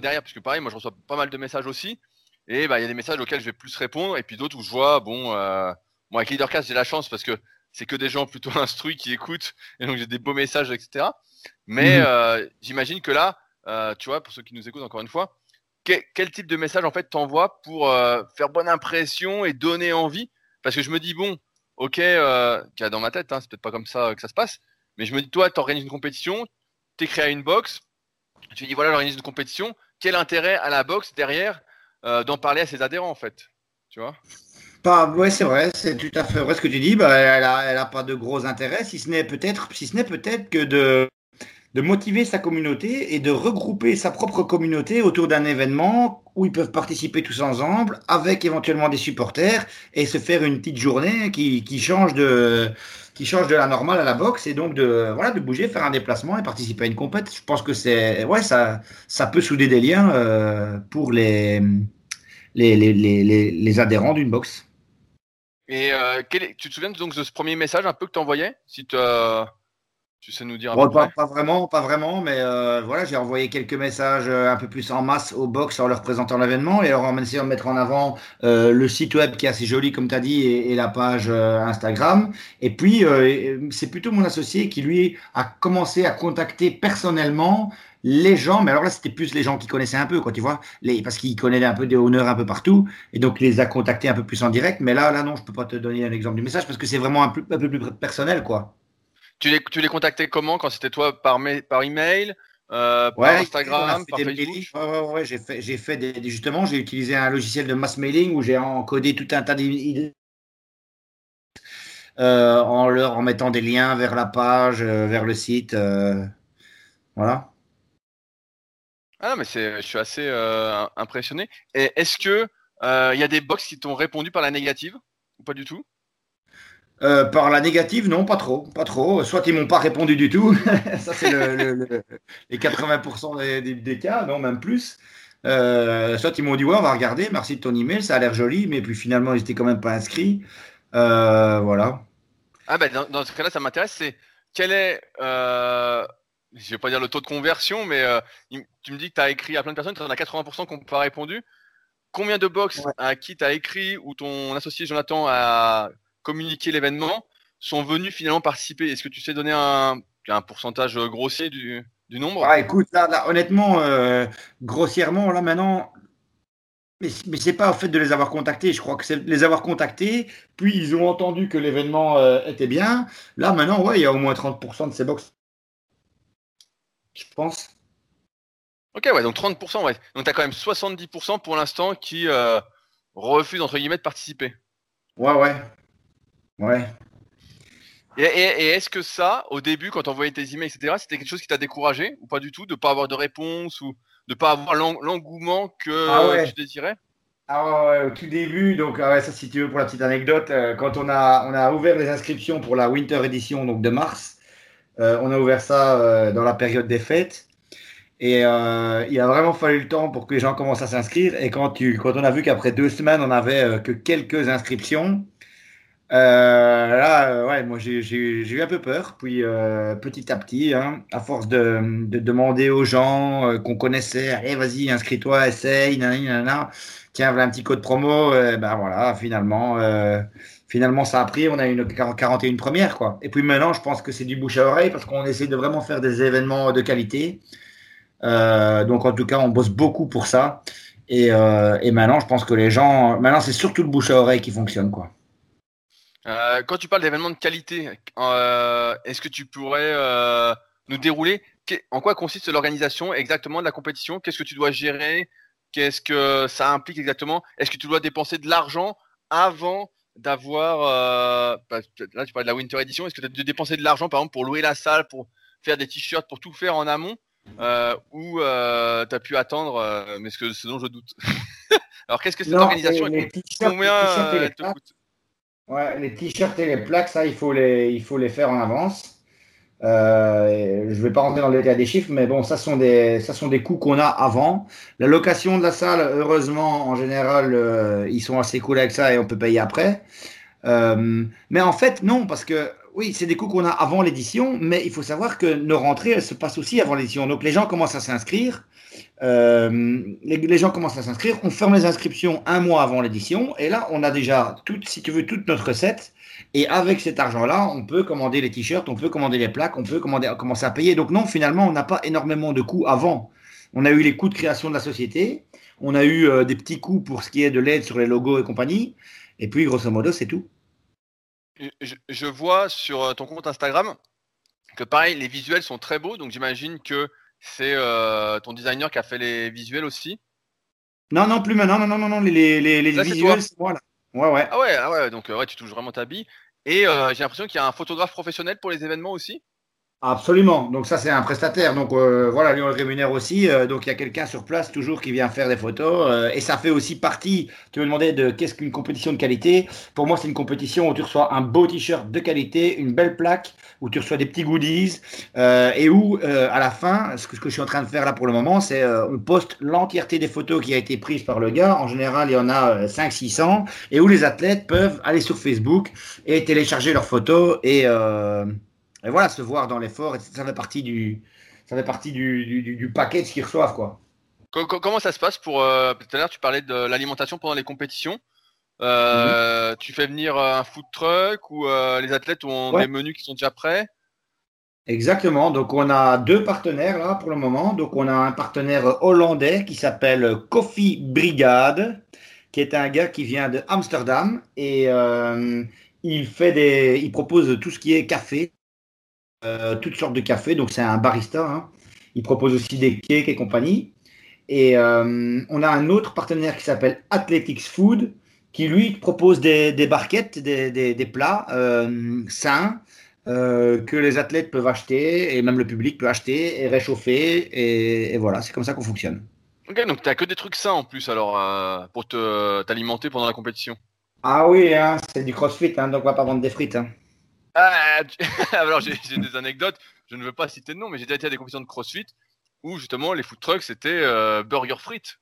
derrière Parce que pareil, moi je reçois pas mal de messages aussi, et bah il y a des messages auxquels je vais plus répondre, et puis d'autres où je vois, bon, euh, moi avec Leadercast j'ai la chance parce que c'est que des gens plutôt instruits qui écoutent, et donc j'ai des beaux messages, etc. Mais mmh. j'imagine que là, tu vois, pour ceux qui nous écoutent encore une fois, quel, type de message en fait t'envoies pour euh, faire bonne impression et donner envie? Parce que je me dis bon, ok, euh, dans ma tête, hein, c'est peut-être pas comme ça que ça se passe, mais je me dis toi, tu organises une compétition, tu créé une box, tu dis voilà, j'organise une compétition, quel intérêt à la box derrière euh, d'en parler à ses adhérents en fait, tu vois? Pas, ouais, c'est vrai, c'est tout à fait vrai ce que tu dis. Bah, elle a, elle a pas de gros intérêt, si ce n'est peut-être, si ce n'est peut-être que de de motiver sa communauté et de regrouper sa propre communauté autour d'un événement où ils peuvent participer tous ensemble avec éventuellement des supporters et se faire une petite journée qui, qui change de change de la normale à la boxe et donc de voilà de bouger, faire un déplacement et participer à une compète. Je pense que c'est ouais ça ça peut souder des liens euh, pour les les, les, les, les adhérents d'une boxe. Et euh, quel tu te souviens donc de ce premier message un peu que tu envoyais si tu tu sais nous dire pas, vraiment, pas vraiment, mais euh, voilà, j'ai envoyé quelques messages euh, un peu plus en masse au box en leur présentant l'événement et en essayant de mettre en avant euh, le site web qui est assez joli, comme tu as dit, et, la page Instagram. Et puis, c'est plutôt mon associé qui, lui, a commencé à contacter personnellement les gens, mais alors là, c'était plus les gens qui connaissaient un peu, quoi, tu vois, les, parce qu'ils connaissaient un peu des honneurs un peu partout, et donc les a contactés un peu plus en direct. Mais là, là, non, je peux pas te donner un exemple du message parce que c'est vraiment un, un peu plus personnel, quoi. Tu les, tu les contactais comment quand c'était toi par, par email euh, par Instagram, par Facebook ouais, ouais, j'ai fait, j'ai fait des, justement, j'ai utilisé un logiciel de mass mailing où j'ai encodé tout un tas d'idées euh, en leur en mettant des liens vers la page, euh, vers le site, voilà. Ah mais c'est, je suis assez impressionné. Et est-ce que il y a des box qui t'ont répondu par la négative ou pas du tout? Euh, par la négative, non, pas trop, pas trop. Soit ils m'ont pas répondu du tout, ça c'est les 80% des, cas, non, même plus. Euh, soit ils m'ont dit ouais, on va regarder, merci de ton email, ça a l'air joli, mais puis finalement ils étaient quand même pas inscrits. Euh, voilà. Ah ben dans, ce cas-là, ça m'intéresse, c'est quel est, je vais pas dire le taux de conversion, mais tu me dis que tu as écrit à plein de personnes, tu en as 80% qui n'ont pas répondu. Combien de box à qui tu as écrit ou ton associé Jonathan a communiquer l'événement sont venus finalement participer Est-ce que tu sais donner un, un pourcentage grossier du, du nombre? Ah, Écoute, là, honnêtement, euh, grossièrement, là maintenant, mais, mais c'est pas au fait de les avoir contactés. Je crois que c'est les avoir contactés, puis ils ont entendu que l'événement euh, était bien. Là maintenant, ouais, il y a au moins 30% de ces box. Je pense. Ok, ouais, donc 30%, ouais. Donc tu as quand même 70% pour l'instant qui euh, refusent, entre guillemets, de participer. Ouais, ouais. Ouais. Et, est-ce que ça, au début, quand tu envoyais tes emails, etc., c'était quelque chose qui t'a découragé ou pas du tout, de pas avoir de réponse ou de pas avoir l'engouement que ah tu désirais? Ah ouais, au tout début, donc ah ça si tu veux pour la petite anecdote, euh, quand on a, on a ouvert les inscriptions pour la Winter Edition donc de mars, euh, on a ouvert ça euh, dans la période des fêtes. Et il a vraiment fallu le temps pour que les gens commencent à s'inscrire. Et quand, tu, quand on a vu qu'après deux semaines, on avait que quelques inscriptions, là, euh, ouais, moi j'ai eu un peu peur. Puis euh, petit à petit, hein, à force de, de, demander aux gens euh, qu'on connaissait, allez, vas-y, inscris-toi, essaye, nanana, tiens, voilà un petit code promo. ben voilà, finalement, finalement ça a pris. On a une 41 première, quoi. Et puis maintenant, je pense que c'est du bouche à oreille parce qu'on essaie de vraiment faire des événements de qualité. donc en tout cas, on bosse beaucoup pour ça. Et, et maintenant, je pense que les gens, maintenant, c'est surtout le bouche à oreille qui fonctionne, quoi. Euh, quand tu parles d'événements de qualité, euh, est-ce que tu pourrais euh, nous dérouler? En quoi consiste l'organisation exactement de la compétition? Qu'est-ce que tu dois gérer? Qu'est-ce que ça implique exactement? Est-ce que tu dois dépenser de l'argent avant d'avoir bah, là tu parles de la Winter Edition. Est-ce que tu dois dépenser de l'argent par exemple pour louer la salle, pour faire des t-shirts, pour tout faire en amont ou tu as pu attendre Mais ce, que, ce dont je doute. Alors qu'est-ce que cette organisation Combien te coûte? Ouais, les t-shirts et les plaques, ça, il faut les, il faut les faire en avance. Euh, je ne vais pas rentrer dans le détail des chiffres, mais bon, ça sont des, ça sont des coûts qu'on a avant. La location de la salle, heureusement, en général, euh, ils sont assez cool avec ça et on peut payer après. Euh, mais en fait, non, parce que oui, c'est des coûts qu'on a avant l'édition, mais il faut savoir que nos rentrées, elles se passent aussi avant l'édition. Donc les gens commencent à s'inscrire. Euh, les, gens commencent à s'inscrire, on ferme les inscriptions un mois avant l'édition, et là, on a déjà, tout, si tu veux, toute notre recette. Et avec cet argent-là, on peut commander les t-shirts, on peut commander les plaques, on peut commander, commencer à payer. Donc non, finalement, on n'a pas énormément de coûts avant. On a eu les coûts de création de la société, on a eu euh, des petits coûts pour ce qui est de l'aide sur les logos et compagnie, et puis grosso modo, c'est tout. Je, je, vois sur euh, ton compte Instagram que pareil, les visuels sont très beaux, donc j'imagine que c'est euh, ton designer qui a fait les visuels aussi Non, non, plus maintenant. Non, non, non, non. Les, les, les visuels, c'est moi là. Ouais, ouais. Ah ouais, ah ouais. Donc, euh, ouais, tu touches vraiment ta bille. Et euh, j'ai l'impression qu'il y a un photographe professionnel pour les événements aussi Absolument. Donc ça, c'est un prestataire. Donc euh, voilà, lui, on le rémunère aussi. Euh, donc il y a quelqu'un sur place toujours qui vient faire des photos. Euh, et ça fait aussi partie, tu me demandais de qu'est-ce qu'une compétition de qualité. Pour moi, c'est une compétition où tu reçois un beau t-shirt de qualité, une belle plaque, où tu reçois des petits goodies. et où, à la fin, ce que, ce que, je suis en train de faire là pour le moment, c'est on poste l'entièreté des photos qui a été prise par le gars. En général, il y en a 500-600. Et où les athlètes peuvent aller sur Facebook et télécharger leurs photos et et voilà, se voir dans l'effort, ça fait partie du, ça fait partie du, du, du package qu'ils reçoivent, quoi. Comment ça se passe pour euh, tout à l'heure tu parlais de l'alimentation pendant les compétitions. Euh, mhm. Tu fais venir euh, un food truck ou les athlètes ont des menus qui sont déjà prêts? Exactement. Donc on a deux partenaires là pour le moment. Donc on a un partenaire hollandais qui s'appelle Coffee Brigade, qui est un gars qui vient de Amsterdam et il fait des, il propose tout ce qui est café, euh, toutes sortes de cafés. Donc, c'est un barista. Hein. Il propose aussi des cakes et compagnie. Et euh, on a un autre partenaire qui s'appelle Athletics Food, qui lui propose des, barquettes, des, plats euh, sains que les athlètes peuvent acheter et même le public peut acheter et réchauffer. Et, voilà, c'est comme ça qu'on fonctionne. Ok, donc tu n'as que des trucs sains en plus alors pour t'alimenter pendant la compétition? Ah oui, hein, c'est du crossfit, hein, donc on va pas vendre des frites. Ah, alors j'ai des anecdotes, je ne veux pas citer de nom, mais j'ai déjà été à des compétitions de CrossFit où justement les food trucks c'était euh, burger frites.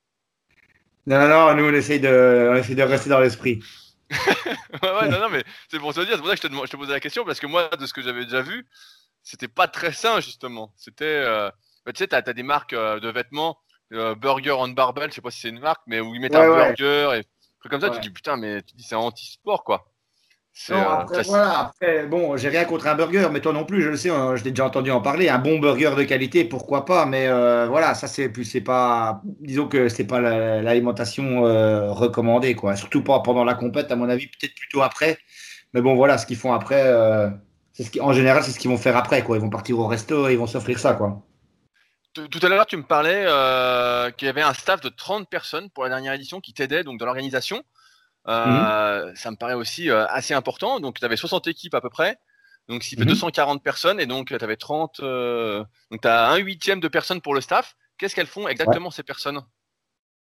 Non, non, nous on essaye de, on essaye de rester dans l'esprit. ouais, non, non, mais c'est pour te dire, c'est pour ça que je te, je te, posais la question, parce que moi, de ce que j'avais déjà vu, c'était pas très sain justement. C'était, euh, bah, tu sais, t'as as des marques euh, de vêtements, Burger on Barbell, je sais pas si c'est une marque, mais où ils mettent un burger et trucs comme ça, tu te dis putain, mais tu dis c'est anti-sport quoi. Non, après, voilà, après, bon, j'ai rien contre un burger, mais toi non plus, je le sais, hein, je t'ai déjà entendu en parler. Un bon burger de qualité, pourquoi pas, mais euh, voilà, ça c'est plus, c'est pas, disons que c'est pas l'alimentation euh, recommandée, quoi. Surtout pas pendant la compète, à mon avis, peut-être plutôt après. Mais bon, voilà, ce qu'ils font après, euh, c'est ce qui, en général, c'est ce qu'ils vont faire après, quoi. Ils vont partir au resto et ils vont s'offrir ça, quoi. Tout à l'heure, tu me parlais qu'il y avait un staff de 30 personnes pour la dernière édition qui t'aidait donc dans l'organisation. Euh, ça me paraît aussi euh, assez important. Donc, tu avais 60 équipes à peu près. Donc, s'il fait 240 personnes et donc tu avais 30. Euh, donc, tu as un huitième de personnes pour le staff. Qu'est-ce qu'elles font exactement ces personnes?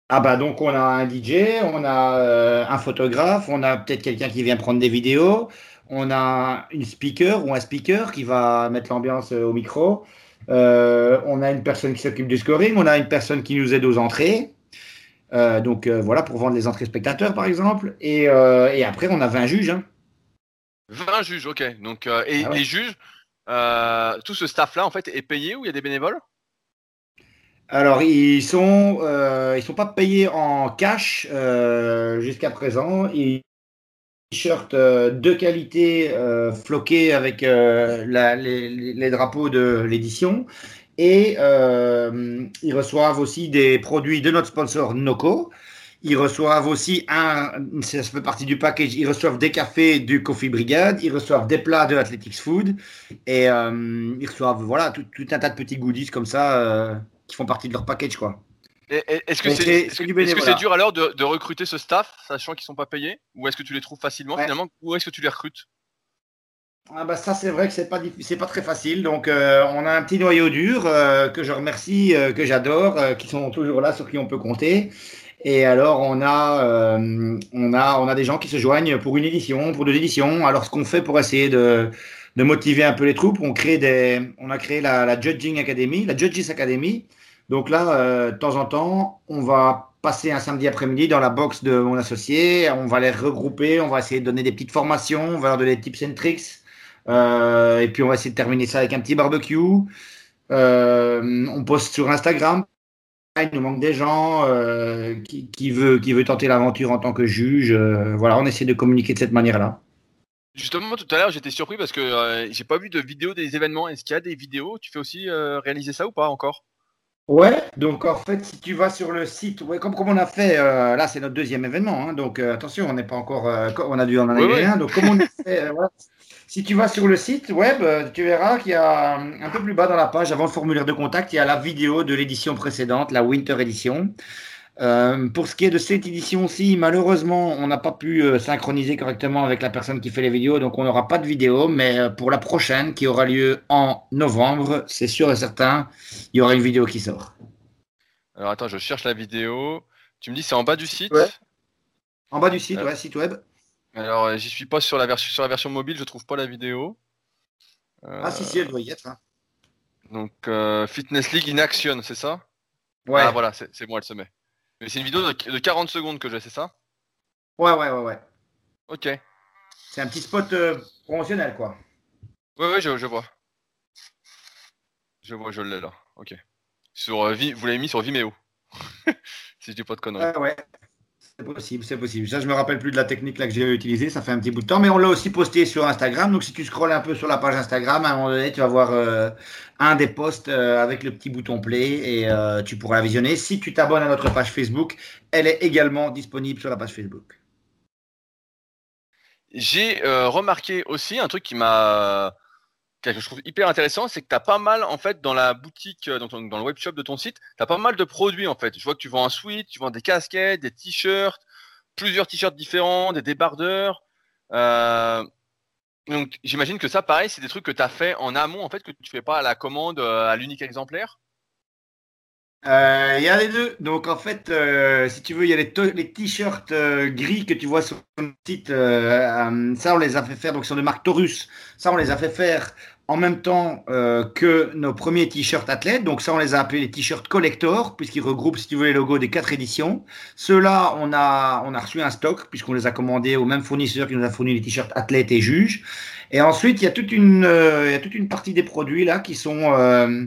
Ah bah donc on a un DJ, on a un photographe, on a peut-être quelqu'un qui vient prendre des vidéos, on a une speaker ou un speaker qui va mettre l'ambiance au micro, on a une personne qui s'occupe du scoring, on a une personne qui nous aide aux entrées, euh, donc euh, voilà, pour vendre les entrées spectateurs par exemple. Et, euh, et après, on a 20 juges. Hein. 20 juges, ok. Donc, et ah les juges, tout ce staff-là, en fait, est payé ou il y a des bénévoles? Alors, ils sont, ils sont pas payés en cash jusqu'à présent. Ils t-shirts de qualité floqués avec la, les, les, drapeaux de l'édition et euh, ils reçoivent aussi des produits de notre sponsor Noco. Ils reçoivent aussi un, ça fait partie du package, ils reçoivent des cafés du Coffee Brigade, ils reçoivent des plats de Athletics Food. Et euh, ils reçoivent voilà tout, un tas de petits goodies comme ça euh, qui font partie de leur package quoi. Est-ce que c'est dur alors de, recruter ce staff, sachant qu'ils sont pas payés, ou est-ce que tu les trouves facilement finalement, ou est-ce que tu les recrutes? Ah bah ça c'est vrai que c'est pas c'est pas très facile donc euh, on a un petit noyau dur que je remercie que j'adore qui sont toujours là sur qui on peut compter et alors, on a, euh, on, a, on a des gens qui se joignent pour une édition, pour deux éditions. Alors, ce qu'on fait pour essayer de, de, motiver un peu les troupes, on, crée des, on a créé la, la Judging Academy, la Judges Academy. Donc là, euh, de temps en temps, on va passer un samedi après-midi dans la box de mon associé. On va les regrouper, on va essayer de donner des petites formations, on va leur donner des tips and tricks. Euh, et puis, on va essayer de terminer ça avec un petit barbecue. Euh, on poste sur Instagram il nous manque des gens, euh, qui, veut, qui veut tenter l'aventure en tant que juge. Voilà, on essaie de communiquer de cette manière-là. Justement, tout à l'heure, j'étais surpris parce que j'ai pas vu de vidéo des événements. Est-ce qu'il y a des vidéos? Tu fais aussi réaliser ça ou pas encore? Ouais, donc en fait, si tu vas sur le site, ouais, comme, comme on a fait, là c'est notre deuxième événement, hein, donc attention, on n'est pas encore, on a dû en aller un, donc comme on a fait, voilà, si tu vas sur le site web, euh, tu verras qu'il y a un peu plus bas dans la page, avant le formulaire de contact, il y a la vidéo de l'édition précédente, la Winter Edition. Euh, pour ce qui est de cette édition-ci, malheureusement, on n'a pas pu euh, synchroniser correctement avec la personne qui fait les vidéos, donc on n'aura pas de vidéo, mais pour la prochaine, qui aura lieu en novembre, c'est sûr et certain, il y aura une vidéo qui sort. Alors attends, je cherche la vidéo. Tu me dis c'est en bas du site? En bas du site, ouais, site web. Alors, euh, j'y suis pas sur la, version, sur la version mobile, je trouve pas la vidéo. Ah, si, si, elle doit y être. Hein. Donc, euh, Fitness League in Action, c'est ça? Ouais. Ah, voilà, c'est moi, elle se met. Mais c'est une vidéo de, 40 secondes que j'ai, c'est ça? Ouais, ouais, ouais, ouais. Ok. C'est un petit spot euh, promotionnel, quoi. Ouais, ouais, je, vois. Je vois, je l'ai là. Ok. Sur, vous l'avez mis sur Vimeo. si je dis pas de conneries. Ouais, ouais. C'est possible, c'est possible. Ça, je me rappelle plus de la technique là que j'ai utilisée, ça fait un petit bout de temps, mais on l'a aussi posté sur Instagram. Donc, si tu scrolles un peu sur la page Instagram, à un moment donné, tu vas voir euh, un des posts euh, avec le petit bouton play et euh, tu pourras la visionner. Si tu t'abonnes à notre page Facebook, elle est également disponible sur la page Facebook. J'ai remarqué aussi un truc qui m'a que je trouve hyper intéressant, c'est que tu as pas mal, en fait, dans la boutique, euh, dans, dans le web shop de ton site, tu as pas mal de produits, en fait. Je vois que tu vends un suite, tu vends des casquettes, des t-shirts, plusieurs t-shirts différents, des débardeurs. Euh, donc, j'imagine que ça, pareil, c'est des trucs que tu as fait en amont, en fait, que tu fais pas à la commande, euh, à l'unique exemplaire. Il y a les deux. Donc en fait, si tu veux, il y a les, t-shirts gris que tu vois sur le site. ça, on les a fait faire. Donc sur de marque Taurus. Ça, on les a fait faire en même temps euh, que nos premiers t-shirts athlètes. Donc ça, on les a appelés les t-shirts collector, puisqu'ils regroupent, si tu veux, les logos des quatre éditions. Ceux-là, on a, on a reçu un stock, puisqu'on les a commandés au même fournisseur qui nous a fourni les t-shirts athlètes et juges. Et ensuite, il y a toute une, euh, il y a toute une partie des produits là qui sont, euh,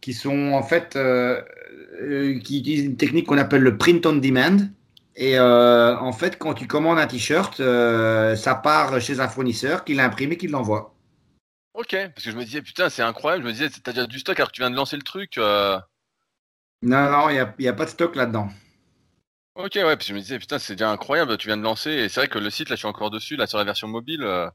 qui sont en fait, qui utilisent une technique qu'on appelle le print on demand. Et en fait, quand tu commandes un t-shirt, ça part chez un fournisseur qui l'imprime et qui l'envoie. Ok, parce que je me disais, putain, c'est incroyable. Je me disais, t'as déjà du stock alors que tu viens de lancer le truc. Euh. Non, non, il n'y a, a, pas de stock là-dedans. Ok, ouais, parce que je me disais, putain, c'est déjà incroyable, tu viens de lancer. Et c'est vrai que le site, là, je suis encore dessus, là, sur la version mobile. Euh.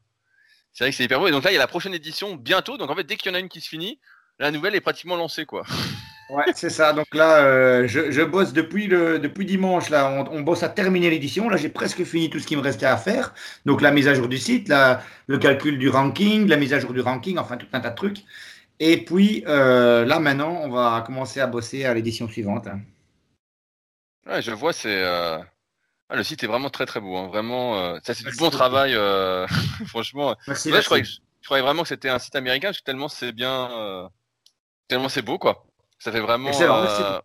C'est vrai que c'est hyper beau. Et donc là, il y a la prochaine édition bientôt. Donc en fait, dès qu'il y en a une qui se finit, la nouvelle est pratiquement lancée, quoi. Ouais, c'est ça. Donc là, euh, je, bosse depuis, le, depuis dimanche. Là, on, bosse à terminer l'édition. Là, j'ai presque fini tout ce qui me restait à faire. Donc la mise à jour du site, la, le calcul du ranking, la mise à jour du ranking, enfin tout un tas de trucs. Et puis euh, là, maintenant, on va commencer à bosser à l'édition suivante. Hein. Ouais, je vois, c'est. Euh, ah, le site est vraiment très très beau. Hein. Vraiment, ça c'est du bon travail. Franchement. Merci, Je, croyais, je, croyais, vraiment que c'était un site américain parce que tellement c'est bien. tellement c'est beau, quoi. Ça fait vraiment. Euh,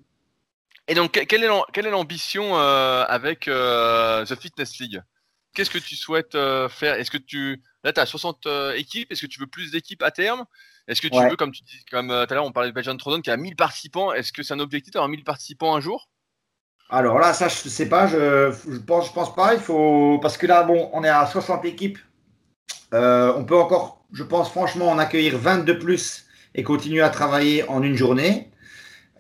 et donc, quelle est l'ambition euh, avec euh, The Fitness League? Qu'est-ce que tu souhaites faire? Est-ce que tu là tu as 60 équipes Est-ce que tu veux plus d'équipes à terme? Est-ce que tu veux comme tu dis comme tout à l'heure on parlait de Belgian Trodon qui a 1000 participants Est-ce que c'est un objectif d'avoir 1000 participants un jour? Alors là ça je sais pas, je, je pense je pense pas, il faut parce que là bon, on est à 60 équipes. on peut encore je pense franchement en accueillir 20 de plus et continuer à travailler en une journée.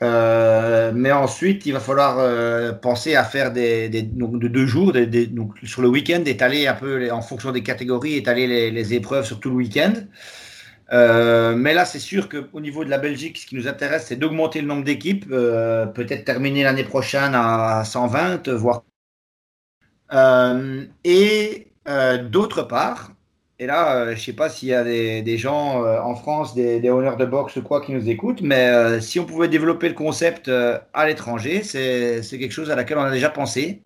Euh, mais ensuite, il va falloir euh, penser à faire des, des donc de deux jours, des, des, donc sur le week-end, étaler un peu les, en fonction des catégories, étaler les, les, épreuves sur tout le week-end. Euh, mais là, c'est sûr qu'au niveau de la Belgique, ce qui nous intéresse, c'est d'augmenter le nombre d'équipes, euh, peut-être terminer l'année prochaine à 120, voire. Euh, et d'autre part, et là, euh, je ne sais pas s'il y a des, des gens euh, en France, des, des honneurs de boxe ou quoi qui nous écoutent, mais euh, si on pouvait développer le concept à l'étranger, c'est quelque chose à laquelle on a déjà pensé.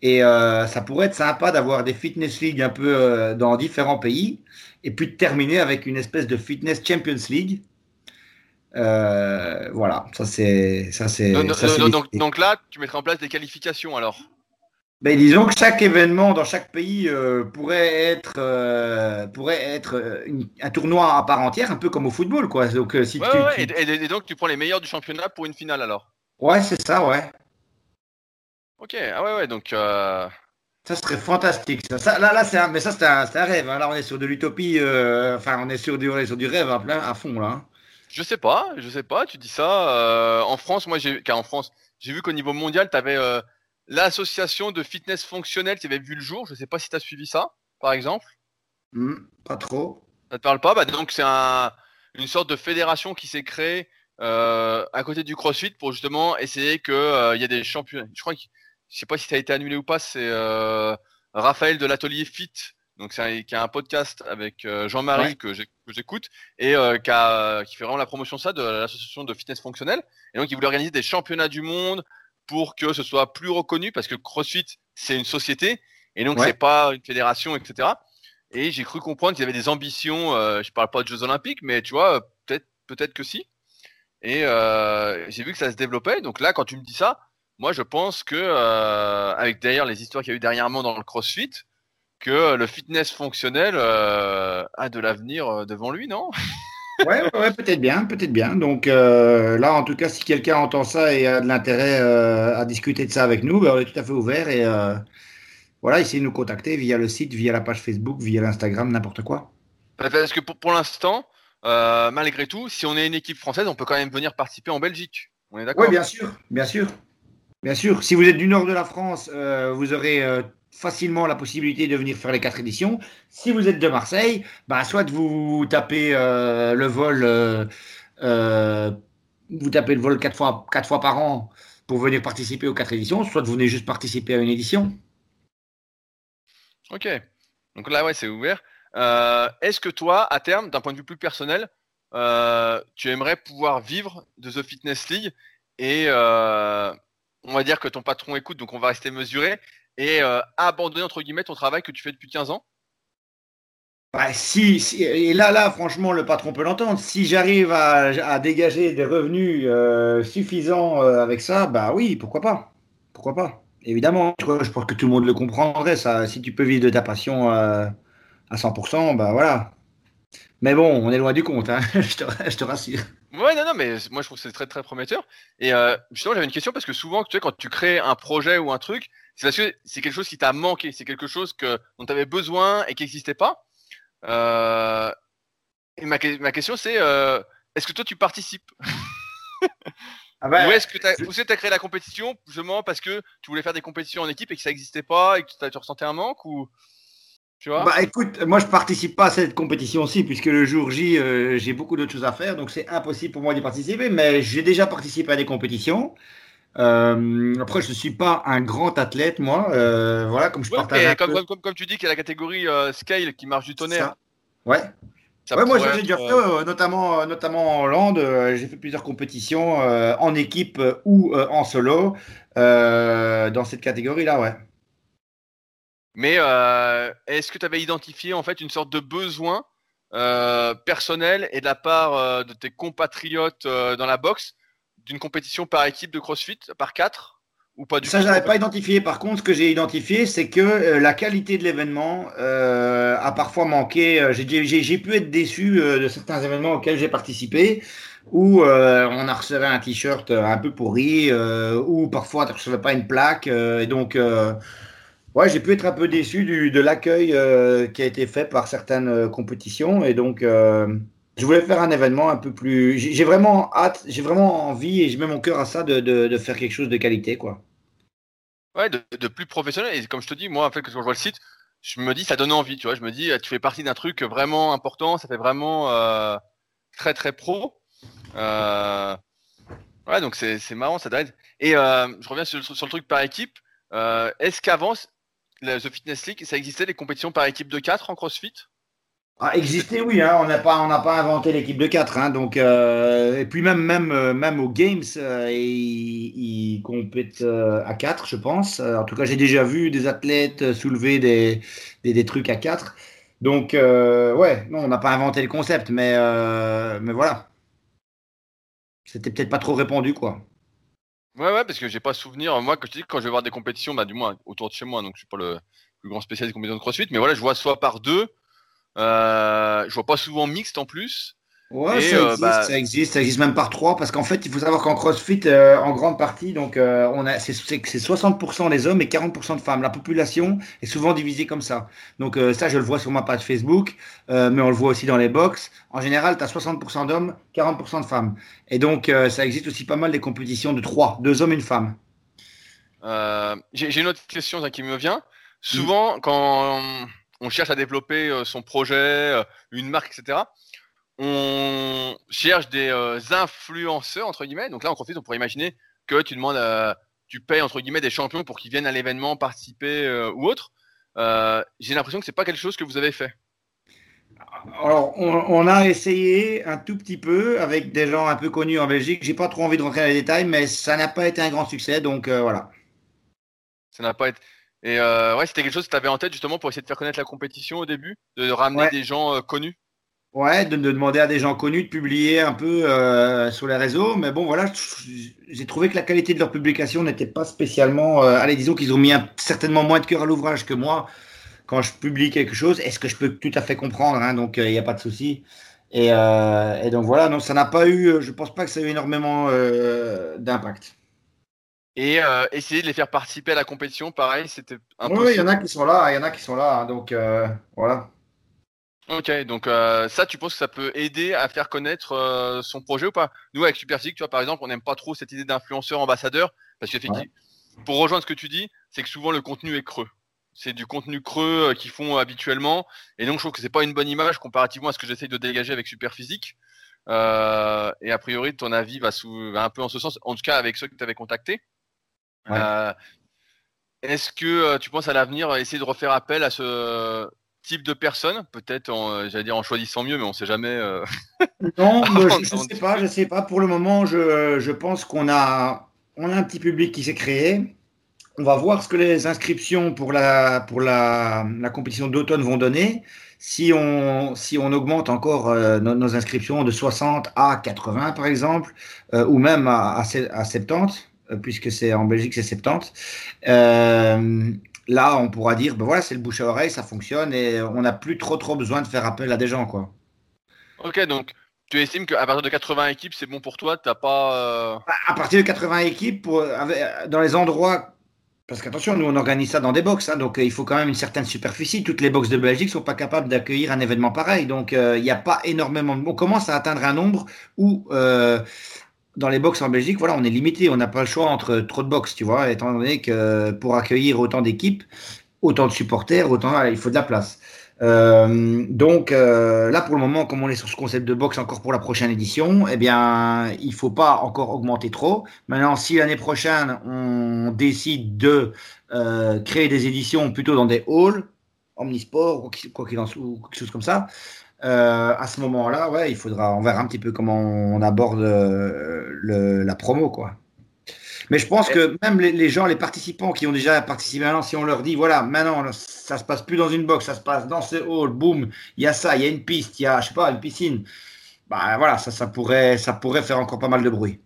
Et ça pourrait être sympa d'avoir des fitness leagues un peu dans différents pays, et puis de terminer avec une espèce de fitness Champions League. voilà, ça c'est ça c'est. Donc, donc, là, tu mettrais en place des qualifications alors? Ben, disons que chaque événement dans chaque pays euh, pourrait être, euh, pourrait être euh, un tournoi à part entière, un peu comme au football. Quoi. Donc, si tu, ouais, Et, donc tu prends les meilleurs du championnat pour une finale alors? Ouais, c'est ça, ouais. Ok, ah ouais, ouais, donc. Ça serait fantastique. Ça. là, là c'est un, mais ça, c'est un, un, rêve. Hein. Là, on est sur de l'utopie. Enfin, on est sur du, on est sur du rêve à, plein, à fond, là. Hein. Je sais pas, je sais pas. Tu dis ça. en France, moi, j'ai, car en France, j'ai vu qu'au niveau mondial, tu avais l'association de fitness fonctionnel qui avait vu le jour. Je ne sais pas si tu as suivi ça, par exemple. Hmm, pas trop. Ça te parle pas? Bah, Donc, c'est un, une sorte de fédération qui s'est créée euh, à côté du CrossFit pour justement essayer qu'il euh, y ait des champions. Je crois que je sais pas si ça a été annulé ou pas. C'est euh, Raphaël de l'atelier Fit. Donc, c'est qui a un podcast avec euh, Jean-Marie que j'écoute et qui, a, qui fait vraiment la promotion ça de l'association de fitness fonctionnel. Et donc, il voulait organiser des championnats du monde pour que ce soit plus reconnu parce que CrossFit c'est une société et donc c'est pas une fédération, etc. Et j'ai cru comprendre qu'il y avait des ambitions. Euh, je parle pas de Jeux Olympiques, mais tu vois, peut-être peut-être que si. Et euh, j'ai vu que ça se développait. Donc là, quand tu me dis ça, moi je pense que euh, avec d'ailleurs les histoires qu'il y a eu dernièrement dans le CrossFit, que le fitness fonctionnel euh, a de l'avenir euh, devant lui, non? Ouais, ouais peut-être bien, peut-être bien. Donc euh, là, en tout cas, si quelqu'un entend ça et a de l'intérêt euh, à discuter de ça avec nous, ben, on est tout à fait ouvert et euh, voilà, essayez de nous contacter via le site, via la page Facebook, via l'Instagram, n'importe quoi. Parce que pour, pour l'instant, malgré tout, si on est une équipe française, on peut quand même venir participer en Belgique. On est d'accord? Oui, bien sûr, bien sûr. Bien sûr, si vous êtes du nord de la France, vous aurez facilement la possibilité de venir faire les quatre éditions. Si vous êtes de Marseille, bah, soit vous tapez euh, le vol, euh, euh, vous tapez le vol quatre fois, quatre fois par an pour venir participer aux quatre éditions, soit vous venez juste participer à une édition. Ok. Donc là, ouais, c'est ouvert. Est-ce que toi, à terme, d'un point de vue plus personnel, tu aimerais pouvoir vivre de The Fitness League et on va dire que ton patron écoute, donc on va rester mesuré et euh, abandonner entre guillemets ton travail que tu fais depuis 15 ans bah, si, et là, là, franchement, le patron peut l'entendre. Si j'arrive à, dégager des revenus euh, suffisants euh, avec ça, bah oui, pourquoi pas? Pourquoi pas? Évidemment, je pense que tout le monde le comprendrait. Ça, si tu peux vivre de ta passion à 100%, bah voilà. Mais bon, on est loin du compte, hein, je, te, je, te, rassure. Ouais, non, non, mais moi je trouve que c'est très très prometteur. Et justement, j'avais une question parce que souvent, tu sais, quand tu crées un projet ou un truc, c'est parce que c'est quelque chose qui t'a manqué, c'est quelque chose que, dont tu avais besoin et qui n'existait pas. Euh, et ma, ma question, c'est euh, est-ce que toi, tu participes? Ah bah, Ou est-ce que tu as, créé la compétition justement parce que tu voulais faire des compétitions en équipe et que ça n'existait pas et que tu ressentais un manque ou tu vois? Bah écoute, moi je participe pas à cette compétition aussi puisque le jour J euh, j'ai beaucoup d'autres choses à faire donc c'est impossible pour moi d'y participer mais j'ai déjà participé à des compétitions. Euh, après, je ne suis pas un grand athlète, moi. Euh, voilà, comme je partage. Comme, comme, comme, tu dis qu'il y a la catégorie euh, scale qui marche du tonnerre. Ouais. ouais, moi j'ai déjà fait, notamment, notamment en Hollande, j'ai fait plusieurs compétitions en équipe ou en solo dans cette catégorie-là, ouais. Mais est-ce que tu avais identifié en fait une sorte de besoin personnel et de la part de tes compatriotes dans la boxe? D'une compétition par équipe de CrossFit, par quatre ou pas du Ça, je n'avais pas identifié. Par contre, ce que j'ai identifié, c'est que euh, la qualité de l'événement euh, a parfois manqué. Euh, j'ai pu être déçu de certains événements auxquels j'ai participé, où on a reçu un t-shirt un peu pourri, ou parfois tu ne recevais pas une plaque. et donc, ouais, j'ai pu être un peu déçu du, de l'accueil qui a été fait par certaines compétitions. Et donc, je voulais faire un événement un peu plus. J'ai vraiment hâte, j'ai vraiment envie et je mets mon cœur à ça de, de, faire quelque chose de qualité, quoi. Ouais, de, plus professionnel. Et comme je te dis, moi, en fait, quand je vois le site, je me dis, ça donne envie, tu vois. Je me dis, tu fais partie d'un truc vraiment important, ça fait vraiment euh, très très pro. Euh, ouais, donc c'est marrant, ça aide. Et euh, je reviens sur, sur, le truc par équipe. Est-ce qu'avant, The Fitness League, ça existait des compétitions par équipe de 4 en CrossFit? Ah, exister, oui. Hein, on n'a pas, pas inventé l'équipe de 4. Hein, donc, euh, et puis même, même, euh, même aux Games, euh, ils, compètent à 4, je pense. En tout cas, j'ai déjà vu des athlètes soulever des, des, trucs à 4. Donc, ouais, non, on n'a pas inventé le concept, mais, mais voilà. C'était peut-être pas trop répandu, quoi. Ouais, ouais, parce que j'ai pas souvenir. Moi, quand je dis quand je vais voir des compétitions, bah, du moins autour de chez moi, donc je suis pas le plus grand spécialiste des compétitions de CrossFit, mais voilà, je vois soit par deux euh, je vois pas souvent mixte en plus. Ouais, ça, euh, existe, bah ça, existe, ça existe, même par trois, parce qu'en fait, il faut savoir qu'en CrossFit, euh, en grande partie, donc on a, c'est, 60% des hommes et 40% de femmes. La population est souvent divisée comme ça. Donc ça, je le vois sur ma page Facebook, mais on le voit aussi dans les box. En général, tu as 60% d'hommes, 40% de femmes. Et donc, ça existe aussi pas mal des compétitions de trois, deux hommes une femme. j'ai, une autre question qui me vient. Souvent, quand on cherche à développer euh, son projet, euh, une marque, etc. On cherche des euh, influenceurs entre guillemets. Donc là, en CrossFit, on pourrait imaginer que tu demandes, tu payes entre guillemets des champions pour qu'ils viennent à l'événement participer ou autre. J'ai l'impression que c'est pas quelque chose que vous avez fait. Alors, on, a essayé un tout petit peu avec des gens un peu connus en Belgique. J'ai pas trop envie de rentrer dans les détails, mais ça n'a pas été un grand succès, donc voilà. Ça n'a pas été. Et euh, ouais, c'était quelque chose que tu avais en tête justement pour essayer de faire connaître la compétition au début, de ramener des gens euh, connus? Ouais, de, demander à des gens connus de publier un peu euh, sur les réseaux. Mais bon, voilà, j'ai trouvé que la qualité de leur publication n'était pas spécialement. allez, disons qu'ils ont mis certainement moins de cœur à l'ouvrage que moi quand je publie quelque chose. Est-ce que je peux tout à fait comprendre hein, Donc, il n'y a pas de souci. Et, et, donc voilà, non, ça n'a pas eu. Je pense pas que ça a eu énormément d'impact. Et euh, essayer de les faire participer à la compétition, pareil, c'était impossible. Oui, il y en a qui sont là, il y en a qui sont là, hein, donc euh, voilà. Ok, donc euh, ça, tu penses que ça peut aider à faire connaître son projet ou pas? Nous, avec Superphysique, tu vois, par exemple, on n'aime pas trop cette idée d'influenceur ambassadeur, parce qu'effectivement, pour rejoindre ce que tu dis, c'est que souvent le contenu est creux. C'est du contenu creux qu'ils font habituellement, et donc je trouve que c'est pas une bonne image comparativement à ce que j'essaye de dégager avec Superphysique. et a priori, ton avis va, sous, va un peu en ce sens, en tout cas avec ceux que tu avais contactés. Euh, est-ce que euh, tu penses à l'avenir essayer de refaire appel à ce type de personnes Peut-être, euh, j'allais dire en choisissant mieux, mais on ne sait jamais. Non, je ne sais pas, je sais pas. Pour le moment, je, pense qu'on a, on a un petit public qui s'est créé. On va voir ce que les inscriptions pour la, pour la, compétition d'automne vont donner. Si on, si on augmente encore nos, inscriptions de 60 à 80, par exemple, ou même à, à 70, euh, puisque c'est en Belgique, c'est 70. Euh, là, on pourra dire, ben voilà, c'est le bouche à oreille, ça fonctionne et on n'a plus trop trop besoin de faire appel à des gens, quoi. Ok, donc tu estimes qu'à partir de 80 équipes, c'est bon pour toi? T'as pas euh, À partir de 80 équipes, pour, dans les endroits, parce qu'attention, nous on organise ça dans des box, hein, donc il faut quand même une certaine superficie. Toutes les box de Belgique sont pas capables d'accueillir un événement pareil, donc il n'y a pas énormément. On commence à atteindre un nombre où dans les box en Belgique, voilà, on est limité. On n'a pas le choix entre trop de box, tu vois, étant donné que pour accueillir autant d'équipes, autant de supporters, autant il faut de la place. Euh, donc euh, là, pour le moment, comme on est sur ce concept de box encore pour la prochaine édition, eh bien, il faut pas encore augmenter trop. Maintenant, si l'année prochaine on décide de euh, créer des éditions plutôt dans des halls, omnisport ou quoi qu'il en soit, ou quelque chose comme ça, euh, à ce moment-là, ouais, il faudra, on verra un petit peu comment on aborde euh, la promo, quoi. Mais je pense que même les, gens, les participants qui ont déjà participé maintenant, si on leur dit, voilà, maintenant, ça se passe plus dans une box, ça se passe dans ce hall, boum, il y a ça, il y a une piste, il y a, je sais pas, une piscine. Bah voilà, ça, ça pourrait, ça pourrait faire encore pas mal de bruit.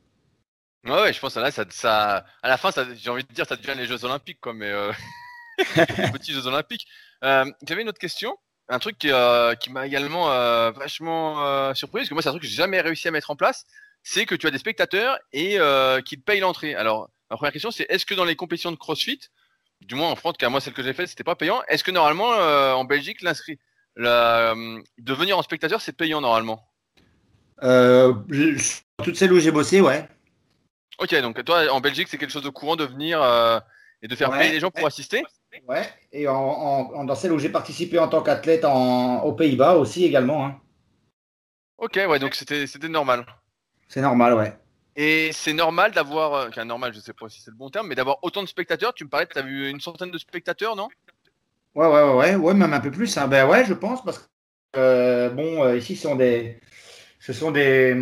Ouais, je pense que là, ça à la fin, j'ai envie de dire, ça devient les Jeux Olympiques, quoi, mais euh... les petits Jeux Olympiques. Euh, J'avais une autre question un truc qui, euh, qui m'a également euh, vachement euh, surpris, parce que moi c'est un truc que j'ai jamais réussi à mettre en place, c'est que tu as des spectateurs et qui te payent l'entrée. Alors, ma première question c'est est-ce que dans les compétitions de CrossFit, du moins en France, car moi celle que j'ai faite c'était pas payant, est-ce que normalement en Belgique l'inscrit, de venir en spectateur c'est payant normalement? Euh, Toutes celles où j'ai bossé, ouais. Ok, donc toi, en Belgique, c'est quelque chose de courant de venir et de faire payer les gens pour assister? Ouais, et en, dans celles où j'ai participé en tant qu'athlète aux Pays-Bas aussi également. Hein. Ok, ouais, donc c'était normal. C'est normal, ouais. Et c'est normal d'avoir, euh, enfin normal, je sais pas si c'est le bon terme, mais d'avoir autant de spectateurs. Tu me parlais que tu as vu une centaine de spectateurs, non? Ouais, ouais, ouais, ouais, même un peu plus. Hein. Ben ouais, je pense, parce que euh, bon, euh, ici, ce sont des, ce sont des,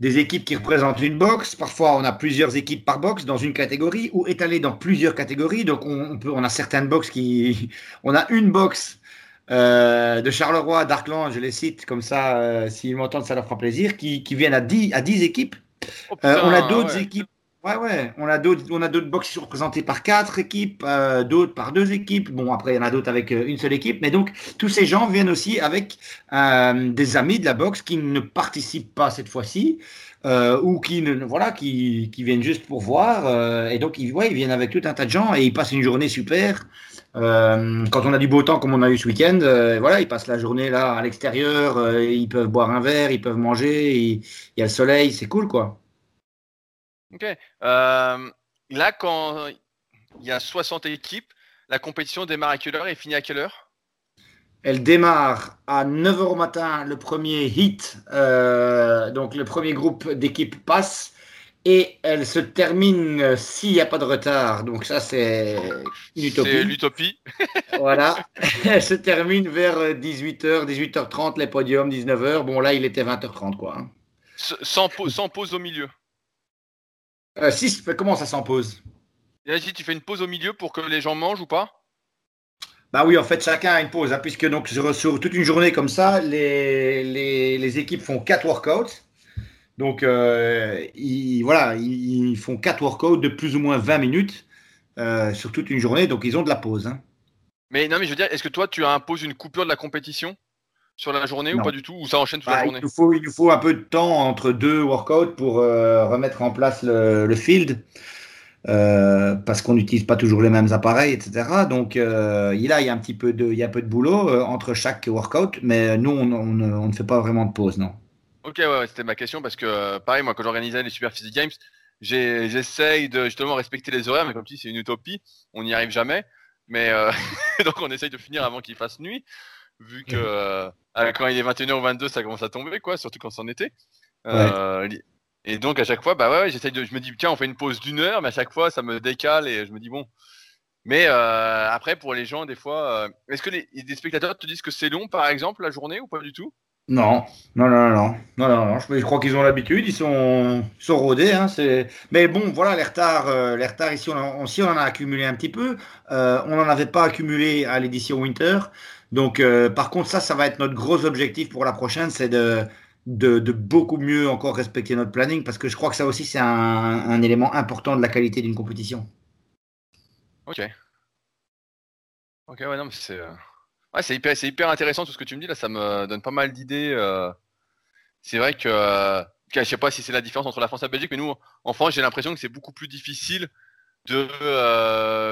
des équipes qui représentent une box. Parfois, on a plusieurs équipes par box dans une catégorie ou étalées dans plusieurs catégories. Donc, on, peut, on a certaines box qui, on a une box de Charleroi, d'Arkland, je les cite comme ça, s'ils m'entendent, ça leur fera plaisir, qui, qui viennent à 10, à 10 équipes. Oh, euh, on a d'autres équipes. Ouais, ouais. On a d'autres, on a d'autres qui sont représentés par quatre équipes, euh, d'autres par deux équipes. Bon, après, il y en a d'autres avec euh, une seule équipe. Mais donc, tous ces gens viennent aussi avec des amis de la boxe qui ne participent pas cette fois-ci. ou qui ne voilà qui, qui viennent juste pour voir et donc ils, ouais, ils viennent avec tout un tas de gens et ils passent une journée super quand on a du beau temps comme on a eu ce week-end, voilà, ils passent la journée là à l'extérieur, ils peuvent boire un verre, ils peuvent manger, il y a le soleil, c'est cool quoi. Ok. Euh, là, quand il y a 60 équipes, la compétition démarre à quelle heure et finit à quelle heure? Elle démarre à 9h au matin, le premier hit, euh, donc le premier groupe d'équipes passe, et elle se termine s'il n'y a pas de retard. Donc ça, c'est une utopie. C'est l'utopie. voilà. Elle se termine vers 18h, 18h30, les podiums, 19h. Bon, là, il était 20h30, quoi. Hein. Sans, sans pause au milieu euh, si, comment ça s'en pose Vas-y, tu fais une pause au milieu pour que les gens mangent ou pas? Bah oui, en fait, chacun a une pause, hein, puisque donc sur, toute une journée comme ça, les, les, équipes font quatre workouts. Donc, euh, ils, voilà, ils font quatre workouts de plus ou moins 20 minutes euh, sur toute une journée, donc ils ont de la pause. Hein. Mais non, mais je veux dire, est-ce que toi, tu imposes une coupure de la compétition? Sur la journée ou pas du tout Ou ça enchaîne toute la bah, journée? il nous, faut, il nous, faut, un peu de temps entre deux workouts pour euh, remettre en place le, field. Euh, parce qu'on n'utilise pas toujours les mêmes appareils, etc. Donc euh, il, a, il y a un petit peu de, il y a un peu de boulot entre chaque workout, mais nous, on, on, ne fait pas vraiment de pause, non. Ok, ouais, c'était ma question parce que pareil, moi, quand j'organisais les Super Physique Games, j'essaye de justement respecter les horaires, mais comme si c'est une utopie, on n'y arrive jamais. Mais donc on essaye de finir avant qu'il fasse nuit vu que euh, quand il est 21h ou 22, ça commence à tomber, quoi, surtout quand c'est en été. Euh, et donc à chaque fois, bah ouais, j'essaye de, je me dis tiens, on fait une pause d'une heure, mais à chaque fois, ça me décale et je me dis bon. Mais euh, après, pour les gens, des fois, est-ce que les, spectateurs te disent que c'est long, par exemple, la journée ou pas du tout? Non, non, non, non, non, non, Je, crois qu'ils ont l'habitude, ils sont, sont rodés. Hein, mais bon, voilà, les retards, les retards ici, on, on, on en a accumulé un petit peu. on n'en avait pas accumulé à l'édition Winter. Donc, euh, par contre, ça, ça va être notre gros objectif pour la prochaine, c'est de, de, beaucoup mieux encore respecter notre planning, parce que je crois que ça aussi, c'est un, élément important de la qualité d'une compétition. Ok. Ok, ouais, non, mais c'est. Euh, ouais, c'est hyper, hyper intéressant tout ce que tu me dis là, ça me donne pas mal d'idées. Euh. C'est vrai que, je sais pas si c'est la différence entre la France et la Belgique, mais nous, en France, j'ai l'impression que c'est beaucoup plus difficile de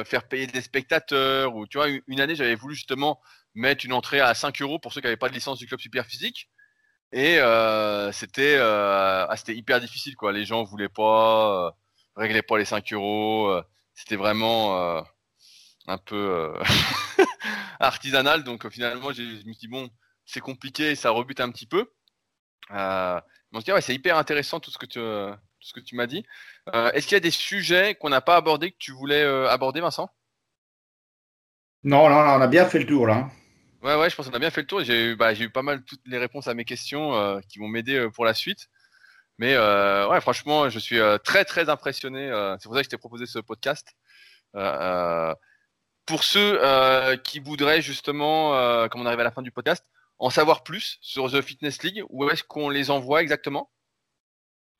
faire payer des spectateurs. Ou tu vois, une année, j'avais voulu justement mettre une entrée à 5 euros pour ceux qui n'avaient pas de licence du club super physique. Et euh, c'était euh, ah, c'était hyper difficile quoi. Les gens voulaient pas, euh, réglaient pas les 5 euros. Euh, c'était vraiment un peu artisanal. Donc finalement, je me suis dit bon, c'est compliqué, ça rebute un petit peu. Ouais, c'est hyper intéressant tout ce que tu tout ce que tu m'as dit. Est-ce qu'il y a des sujets qu'on n'a pas abordés que tu voulais aborder, Vincent? Non, non, on a bien fait le tour là. Ouais, ouais, je pense qu'on a bien fait le tour. J'ai eu, bah, eu pas mal toutes les réponses à mes questions euh, qui vont m'aider euh, pour la suite. Mais euh, ouais, franchement, je suis très très impressionné. c'est pour ça que je t'ai proposé ce podcast. pour ceux qui voudraient justement, comme on arrive à la fin du podcast, en savoir plus sur The Fitness League, où est-ce qu'on les envoie exactement?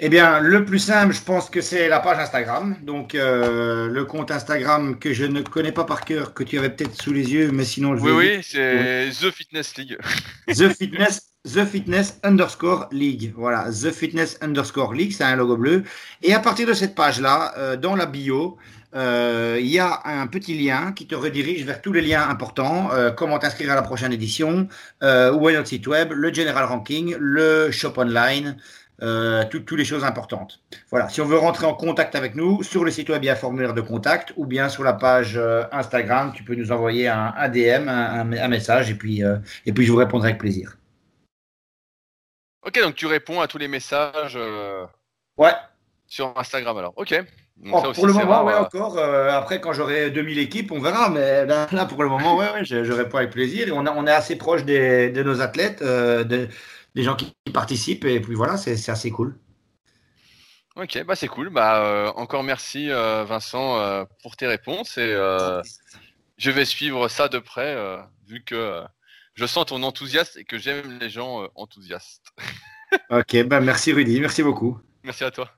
Eh bien, le plus simple, je pense que c'est la page Instagram. Donc, euh, le compte Instagram que je ne connais pas par cœur, que tu avais peut-être sous les yeux, mais sinon je vais. Oui, oui, c'est The Fitness League. The Fitness, The Fitness underscore League. Voilà, The Fitness underscore League, c'est un logo bleu. Et à partir de cette page-là, euh, dans la bio, il y a un petit lien qui te redirige vers tous les liens importants, comment t'inscrire à la prochaine édition, où est notre site web, le general ranking, le shop online, euh, toutes les choses importantes. Voilà, si on veut rentrer en contact avec nous, sur le site web, il y a un formulaire de contact ou bien sur la page euh, Instagram, tu peux nous envoyer un, DM, un, message et puis, euh, et puis je vous répondrai avec plaisir. Ok, donc tu réponds à tous les messages ouais. sur Instagram alors. Ok. Oh, pour le moment, ouais, encore. après, quand j'aurai 2000 équipes, on verra. Mais là, pour le moment, ouais, ouais je, réponds avec plaisir. Et on, on est assez proche des, de nos athlètes. de, des gens qui participent et puis voilà, c'est assez cool. Ok, bah c'est cool. Bah euh, encore merci euh, Vincent euh, pour tes réponses et je vais suivre ça de près vu que je sens ton enthousiasme et que j'aime les gens enthousiastes. ok, bah merci Rudy, merci beaucoup. Merci à toi.